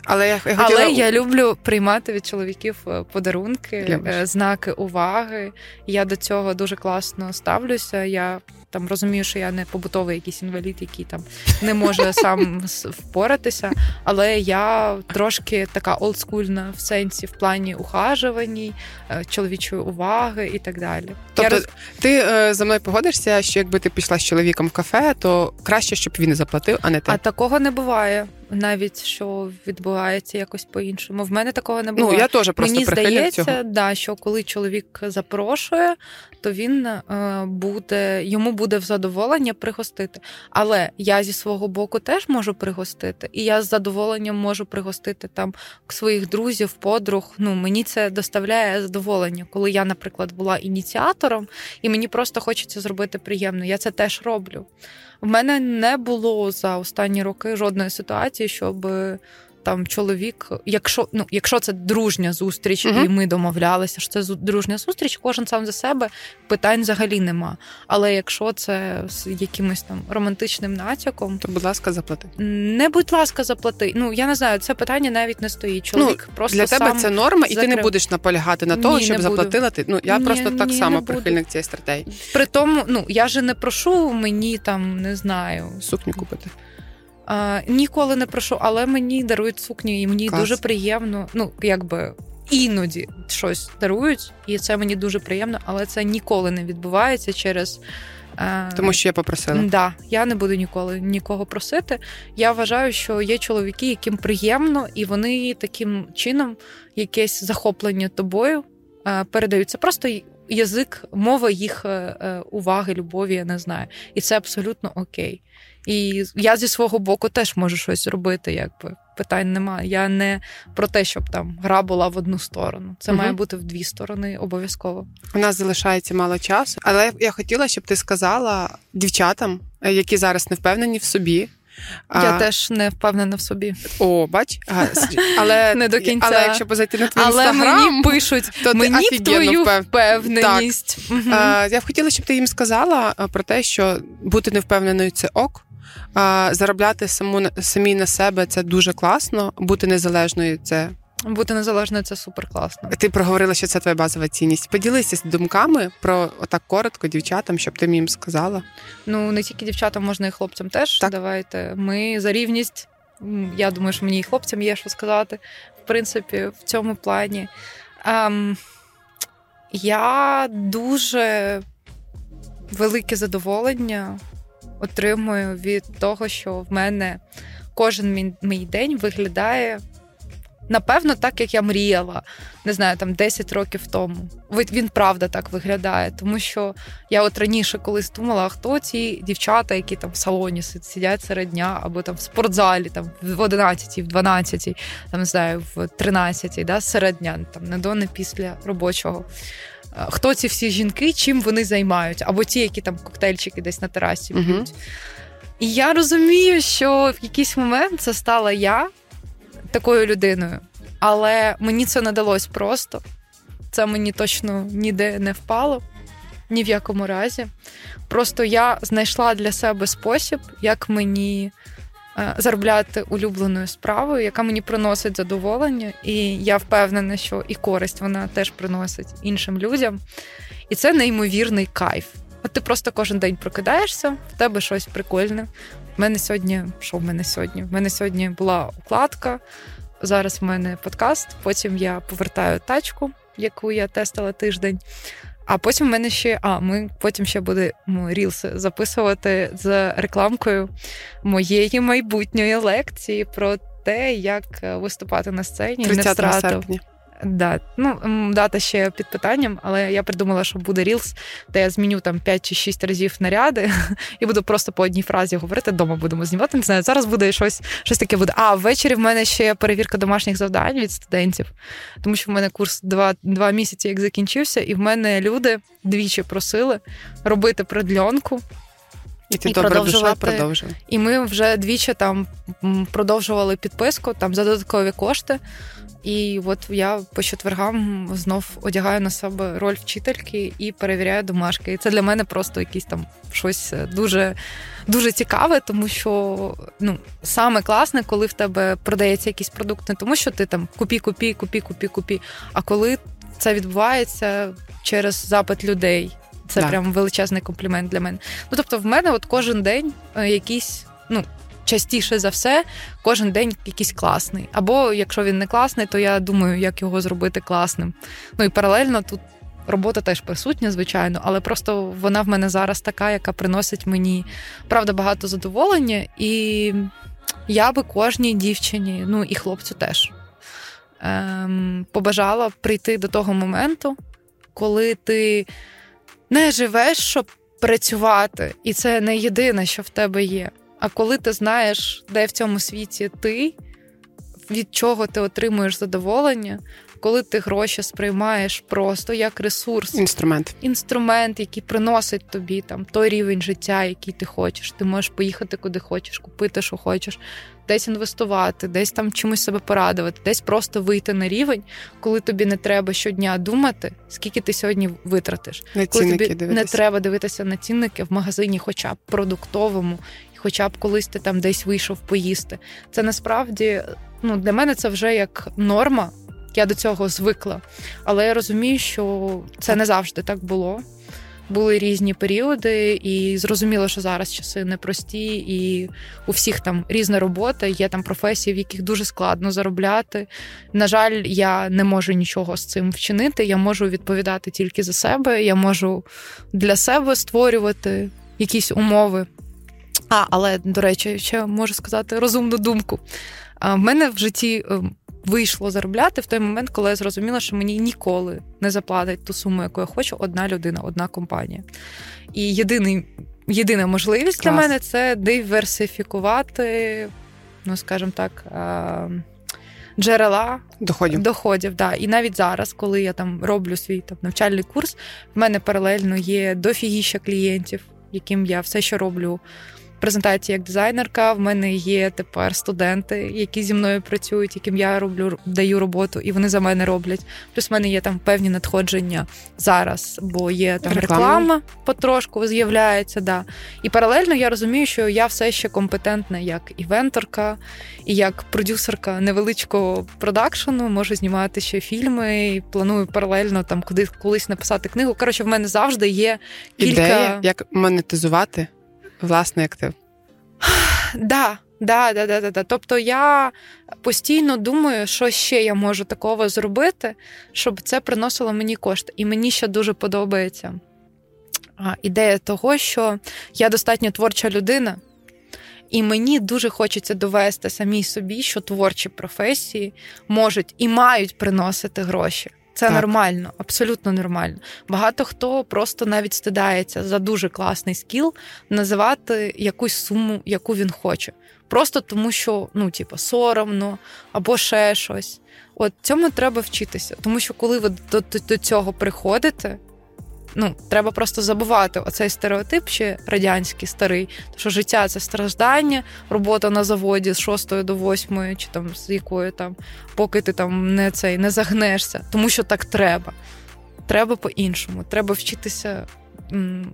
Але я, я Але я люблю приймати від чоловіків е, подарунки, Любиш. е, знаки уваги. Я до цього дуже класно ставлюся. Я там розумію, що я не побутовий якийсь інвалід, який там не може сам впоратися. Але я трошки така олдскульна в сенсі в плані ухажуваній, е, чоловічої уваги і так далі. Тобто я ти е, за мною погодишся, що якби ти пішла з чоловіком в кафе, то краще, щоб він заплатив, а не ти. А такого не буває. Навіть що відбувається якось по-іншому. В мене такого не ну я теж просто Мені здається, цього. да, що коли чоловік запрошує, то він е, буде йому буде в задоволення пригостити. Але я зі свого боку теж можу пригостити, і я з задоволенням можу пригостити там своїх друзів, подруг. Ну мені це доставляє задоволення, коли я, наприклад, була ініціатором, і мені просто хочеться зробити приємно. Я це теж роблю. В мене не було за останні роки жодної ситуації, щоб там чоловік, якщо ну, якщо це дружня зустріч, uh і ми домовлялися, що це дружня зустріч, кожен сам за себе питань взагалі нема. Але якщо це з якимось там романтичним натяком, то будь ласка, заплати. Не будь ласка, заплати. Ну я не знаю, це питання навіть не стоїть. Чоловік ну, просто для тебе сам це норма, і ти не будеш наполягати на того, ні, щоб заплатила. Ти ну я ні, просто так ні, само прихильник цієї стратегії. При тому, ну я же не прошу мені там не знаю сукню купити. Ніколи не прошу, але мені дарують сукню, і мені Клас. дуже приємно. Ну, якби іноді щось дарують, і це мені дуже приємно, але це ніколи не відбувається через. Тому що я попросила. Да, я не буду ніколи нікого просити. Я вважаю, що є чоловіки, яким приємно, і вони таким чином якесь захоплення тобою передають. Це просто язик, мова їх е, е, уваги, любові, я не знаю. І це абсолютно окей. І я зі свого боку теж можу щось зробити, якби питань немає. Я не про те, щоб там гра була в одну сторону. Це угу. має бути в дві сторони обов'язково. У нас залишається мало часу, але я хотіла, щоб ти сказала дівчатам, е, які зараз не впевнені в собі. Я а, теж не впевнена в собі. О, бач, а, але не до кінця. Але якщо позайти на твій але інстаграм, мені пишуть, то мені ти в твою впев... впевненість. Так. Угу. А, я б хотіла, щоб ти їм сказала про те, що бути невпевненою це ок. Заробляти саму самі на себе це дуже класно. Бути незалежною це. Бути незалежною це супер класно. Ти проговорила, що це твоя базова цінність. Поділися з думками про отак коротко дівчатам, щоб ти їм сказала. Ну не тільки дівчатам, можна і хлопцям теж. Так. Давайте ми за рівність. Я думаю, що мені і хлопцям є що сказати. В принципі, в цьому плані. Ем, Я дуже велике задоволення отримую від того, що в мене кожен мій, мій день виглядає. Напевно, так як я мріяла, не знаю, там 10 років тому. Він правда так виглядає, тому що я от раніше колись думала, а хто ці дівчата, які там в салоні сидять серед дня, або там в спортзалі, там в 11, в 12, там не знаю, в 13, да, серед дня, там не до не після робочого. Хто ці всі жінки, чим вони займають, або ті, які там коктейльчики десь на терасі п'ють. Uh-huh. І я розумію, що в якийсь момент це стала я такою людиною, але мені це не далось просто. Це мені точно ніде не впало, ні в якому разі. Просто я знайшла для себе спосіб, як мені Е, заробляти улюбленою справою, яка мені приносить задоволення, і я впевнена, що і користь вона теж приносить іншим людям. І це неймовірний кайф. От ти просто кожен день прокидаєшся, в тебе щось прикольне. У мене сьогодні, що в мене сьогодні? В мене сьогодні була укладка. Зараз в мене подкаст. Потім я повертаю тачку, яку я тестила тиждень. А потім в мене ще а ми потім ще будемо рілс записувати з рекламкою моєї майбутньої лекції про те, як виступати на сцені 30 не серпня. Да. Ну, дата ще під питанням, але я придумала, що буде Reels, де я зміню там 5 чи 6 разів наряди і буду просто по одній фразі говорити. Дома будемо знімати. Не знаю, зараз буде щось щось таке буде. А ввечері в мене ще перевірка домашніх завдань від студентів, тому що в мене курс два, два місяці як закінчився, і в мене люди двічі просили робити продльонку. І ти і добра душа продовжила. І ми вже двічі там продовжували підписку там за додаткові кошти. І от я по четвергам знов одягаю на себе роль вчительки і перевіряю домашки. І це для мене просто якийсь там щось дуже дуже цікаве, тому що ну саме класне, коли в тебе продається якийсь продукт, не тому що ти там купі, купі, купі, купі, купі, а коли це відбувається через запит людей. Це да. прям величезний комплімент для мене. Ну тобто, в мене от кожен день е, якийсь, ну частіше за все кожен день якийсь класний. Або якщо він не класний, то я думаю, як його зробити класним. Ну і паралельно тут. Робота теж присутня, звичайно, але просто вона в мене зараз така, яка приносить мені правда багато задоволення, і я би кожній дівчині, ну і хлопцю теж ем, побажала прийти до того моменту, коли ти не живеш, щоб працювати, і це не єдине, що в тебе є. А коли ти знаєш, де в цьому світі ти, від чого ти отримуєш задоволення, коли ти гроші сприймаєш просто як ресурс, інструмент, інструмент, який приносить тобі там той рівень життя, який ти хочеш. Ти можеш поїхати куди хочеш, купити, що хочеш, десь інвестувати, десь там чомусь себе порадувати, десь просто вийти на рівень, коли тобі не треба щодня думати, скільки ти сьогодні витратиш. На коли тобі дивитися. не треба дивитися на цінники в магазині, хоча б продуктовому, хоча б колись ти там десь вийшов поїсти. Це насправді ну для мене це вже як норма. Я до цього звикла, але я розумію, що це не завжди так було були різні періоди, і зрозуміло, що зараз часи непрості, і у всіх там різна робота. Є там професії, в яких дуже складно заробляти. На жаль, я не можу нічого з цим вчинити. Я можу відповідати тільки за себе. Я можу для себе створювати якісь умови. А, але до речі, ще можу сказати розумну думку. В мене в житті ем, вийшло заробляти в той момент, коли я зрозуміла, що мені ніколи не заплатить ту суму, яку я хочу, одна людина, одна компанія. І єдиний, єдина можливість Клас. для мене це диверсифікувати, ну скажімо так. Джерела доходів доходів, да. І навіть зараз, коли я там роблю свій там навчальний курс, в мене паралельно є дофігіща клієнтів, яким я все, що роблю, презентації як дизайнерка. В мене є тепер студенти, які зі мною працюють, яким я роблю даю роботу, і вони за мене роблять. Плюс в мене є там певні надходження зараз, бо є там реклама, реклама потрошку з'являється. Да. І паралельно я розумію, що я все ще компетентна як івенторка, і як продюсерка невеличкого продакшену, можу знімати ще фільми. і Планую паралельно там куди колись написати книгу. Коротше, в мене завжди є кілька... ідея, як монетизувати власний актив. Да, да, да, да, да. Тобто я постійно думаю, що ще я можу такого зробити, щоб це приносило мені кошти. І мені ще дуже подобається ідея того, що я достатньо творча людина, і мені дуже хочеться довести самій собі, що творчі професії можуть і мають приносити гроші. Це так. нормально, абсолютно нормально. Багато хто просто навіть стидається за дуже класний скіл називати якусь суму, яку він хоче. Просто тому, що ну, типу, соромно або ще щось. От цьому треба вчитися, тому що коли ви до, до, до цього приходите, ну, треба просто забувати оцей стереотип ще радянський старий, що життя це страждання, робота на заводі з 6 до 8, чи там з якою там, поки ти там не цей не загнешся, тому що так треба. Треба по-іншому. Треба вчитися м,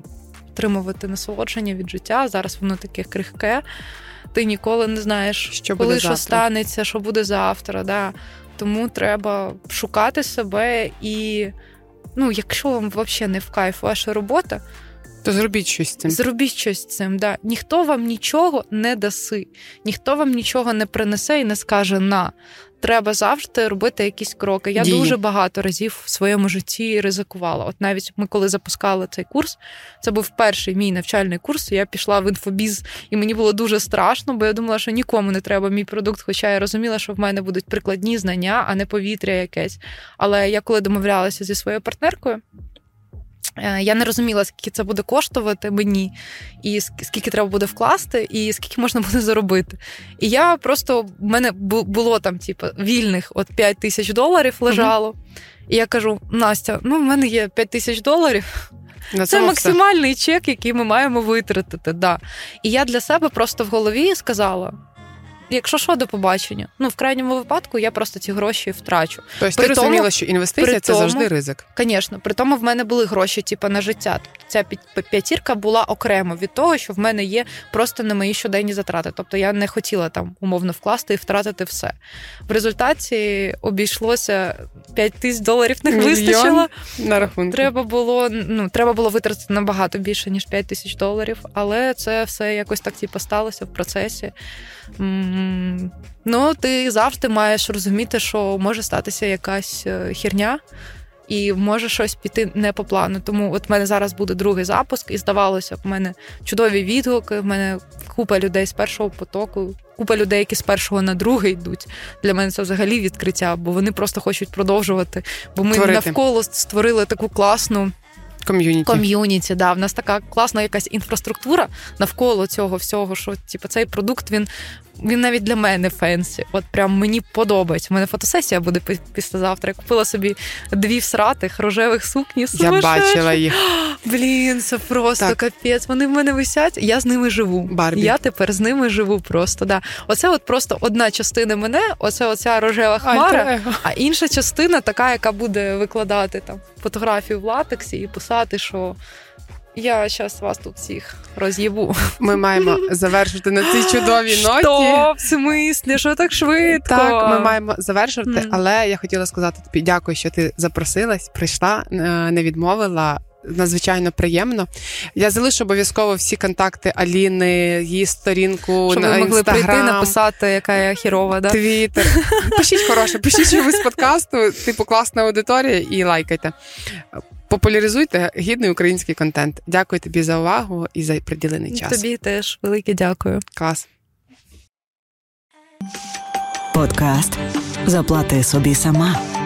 насолодження від життя. Зараз воно таке крихке. Ти ніколи не знаєш, що коли буде що завтра. станеться, що буде завтра. Да. Тому треба шукати себе і ну, якщо вам взагалі не в кайф ваша робота, то зробіть щось з цим. Зробіть щось з цим. Да. Ніхто вам нічого не даси, ніхто вам нічого не принесе і не скаже на. Треба завжди робити якісь кроки. Я Дії. дуже багато разів в своєму житті ризикувала. От навіть ми, коли запускали цей курс, це був перший мій навчальний курс. Я пішла в інфобіз, і мені було дуже страшно, бо я думала, що нікому не треба мій продукт. Хоча я розуміла, що в мене будуть прикладні знання, а не повітря якесь. Але я коли домовлялася зі своєю партнеркою. Е, я не розуміла, скільки це буде коштувати мені, і скільки треба буде вкласти, і скільки можна буде заробити. І я просто в мене було там, типу, вільних от 5 тисяч доларів лежало. Угу. І я кажу: Настя, ну в мене є 5 тисяч доларів. На це максимальний все. чек, який ми маємо витратити. Да. І я для себе просто в голові сказала: якщо що, до побачення. Ну, в крайньому випадку я просто ці гроші втрачу. Тобто ти розуміла, що інвестиція це тому, завжди ризик. Звісно, при тому в мене були гроші, типу, на життя. Тобто ця п'ятірка була окремо від того, що в мене є просто на мої щоденні затрати. Тобто я не хотіла там умовно вкласти і втратити все. В результаті обійшлося 5 тисяч доларів не вистачило. На рахунку. Треба було ну, треба було витратити набагато більше, ніж 5 тисяч доларів, але це все якось так типу, сталося в процесі. Ну, ти завжди маєш розуміти, що може статися якась е, херня. І може щось піти не по плану. Тому от в мене зараз буде другий запуск, і здавалося, в мене чудові відгуки. В мене купа людей з першого потоку, купа людей, які з першого на другий йдуть. Для мене це взагалі відкриття, бо вони просто хочуть продовжувати. Бо ми Творити. навколо створили таку класну. Ком'юніті. Ком'юніті, да. В нас така класна якась інфраструктура навколо цього всього, що типу, цей продукт він він навіть для мене фенсі. От прям мені подобається. У мене фотосесія буде післязавтра. Я купила собі дві всратих рожевих сукні. Я бачила їх. Блін, це просто так. капець. Вони в мене висять. Я з ними живу. Барбі. Я тепер з ними живу. Просто да. Оце от просто одна частина мене. Оце оця рожева хмара, а інша частина така, яка буде викладати там фотографію в латексі і писати, що. Я зараз вас тут всіх роз'їбу. Ми маємо завершити на цій чудовій ноті. Що? В смислі? Що так швидко? Так, ми маємо завершувати, mm. але я хотіла сказати тобі дякую, що ти запросилась, прийшла, е, не відмовила. Надзвичайно приємно. Я залишу обов'язково всі контакти Аліни, її сторінку Щоб на ви могли Instagram, прийти написати, яка я хірова, да? Твіттер. Пишіть хороше, пишіть що ви з подкасту, типу класна аудиторія, і лайкайте популяризуйте гідний український контент. Дякую тобі за увагу і за приділений час. Тобі теж велике дякую. Клас. Подкаст Заплати собі сама.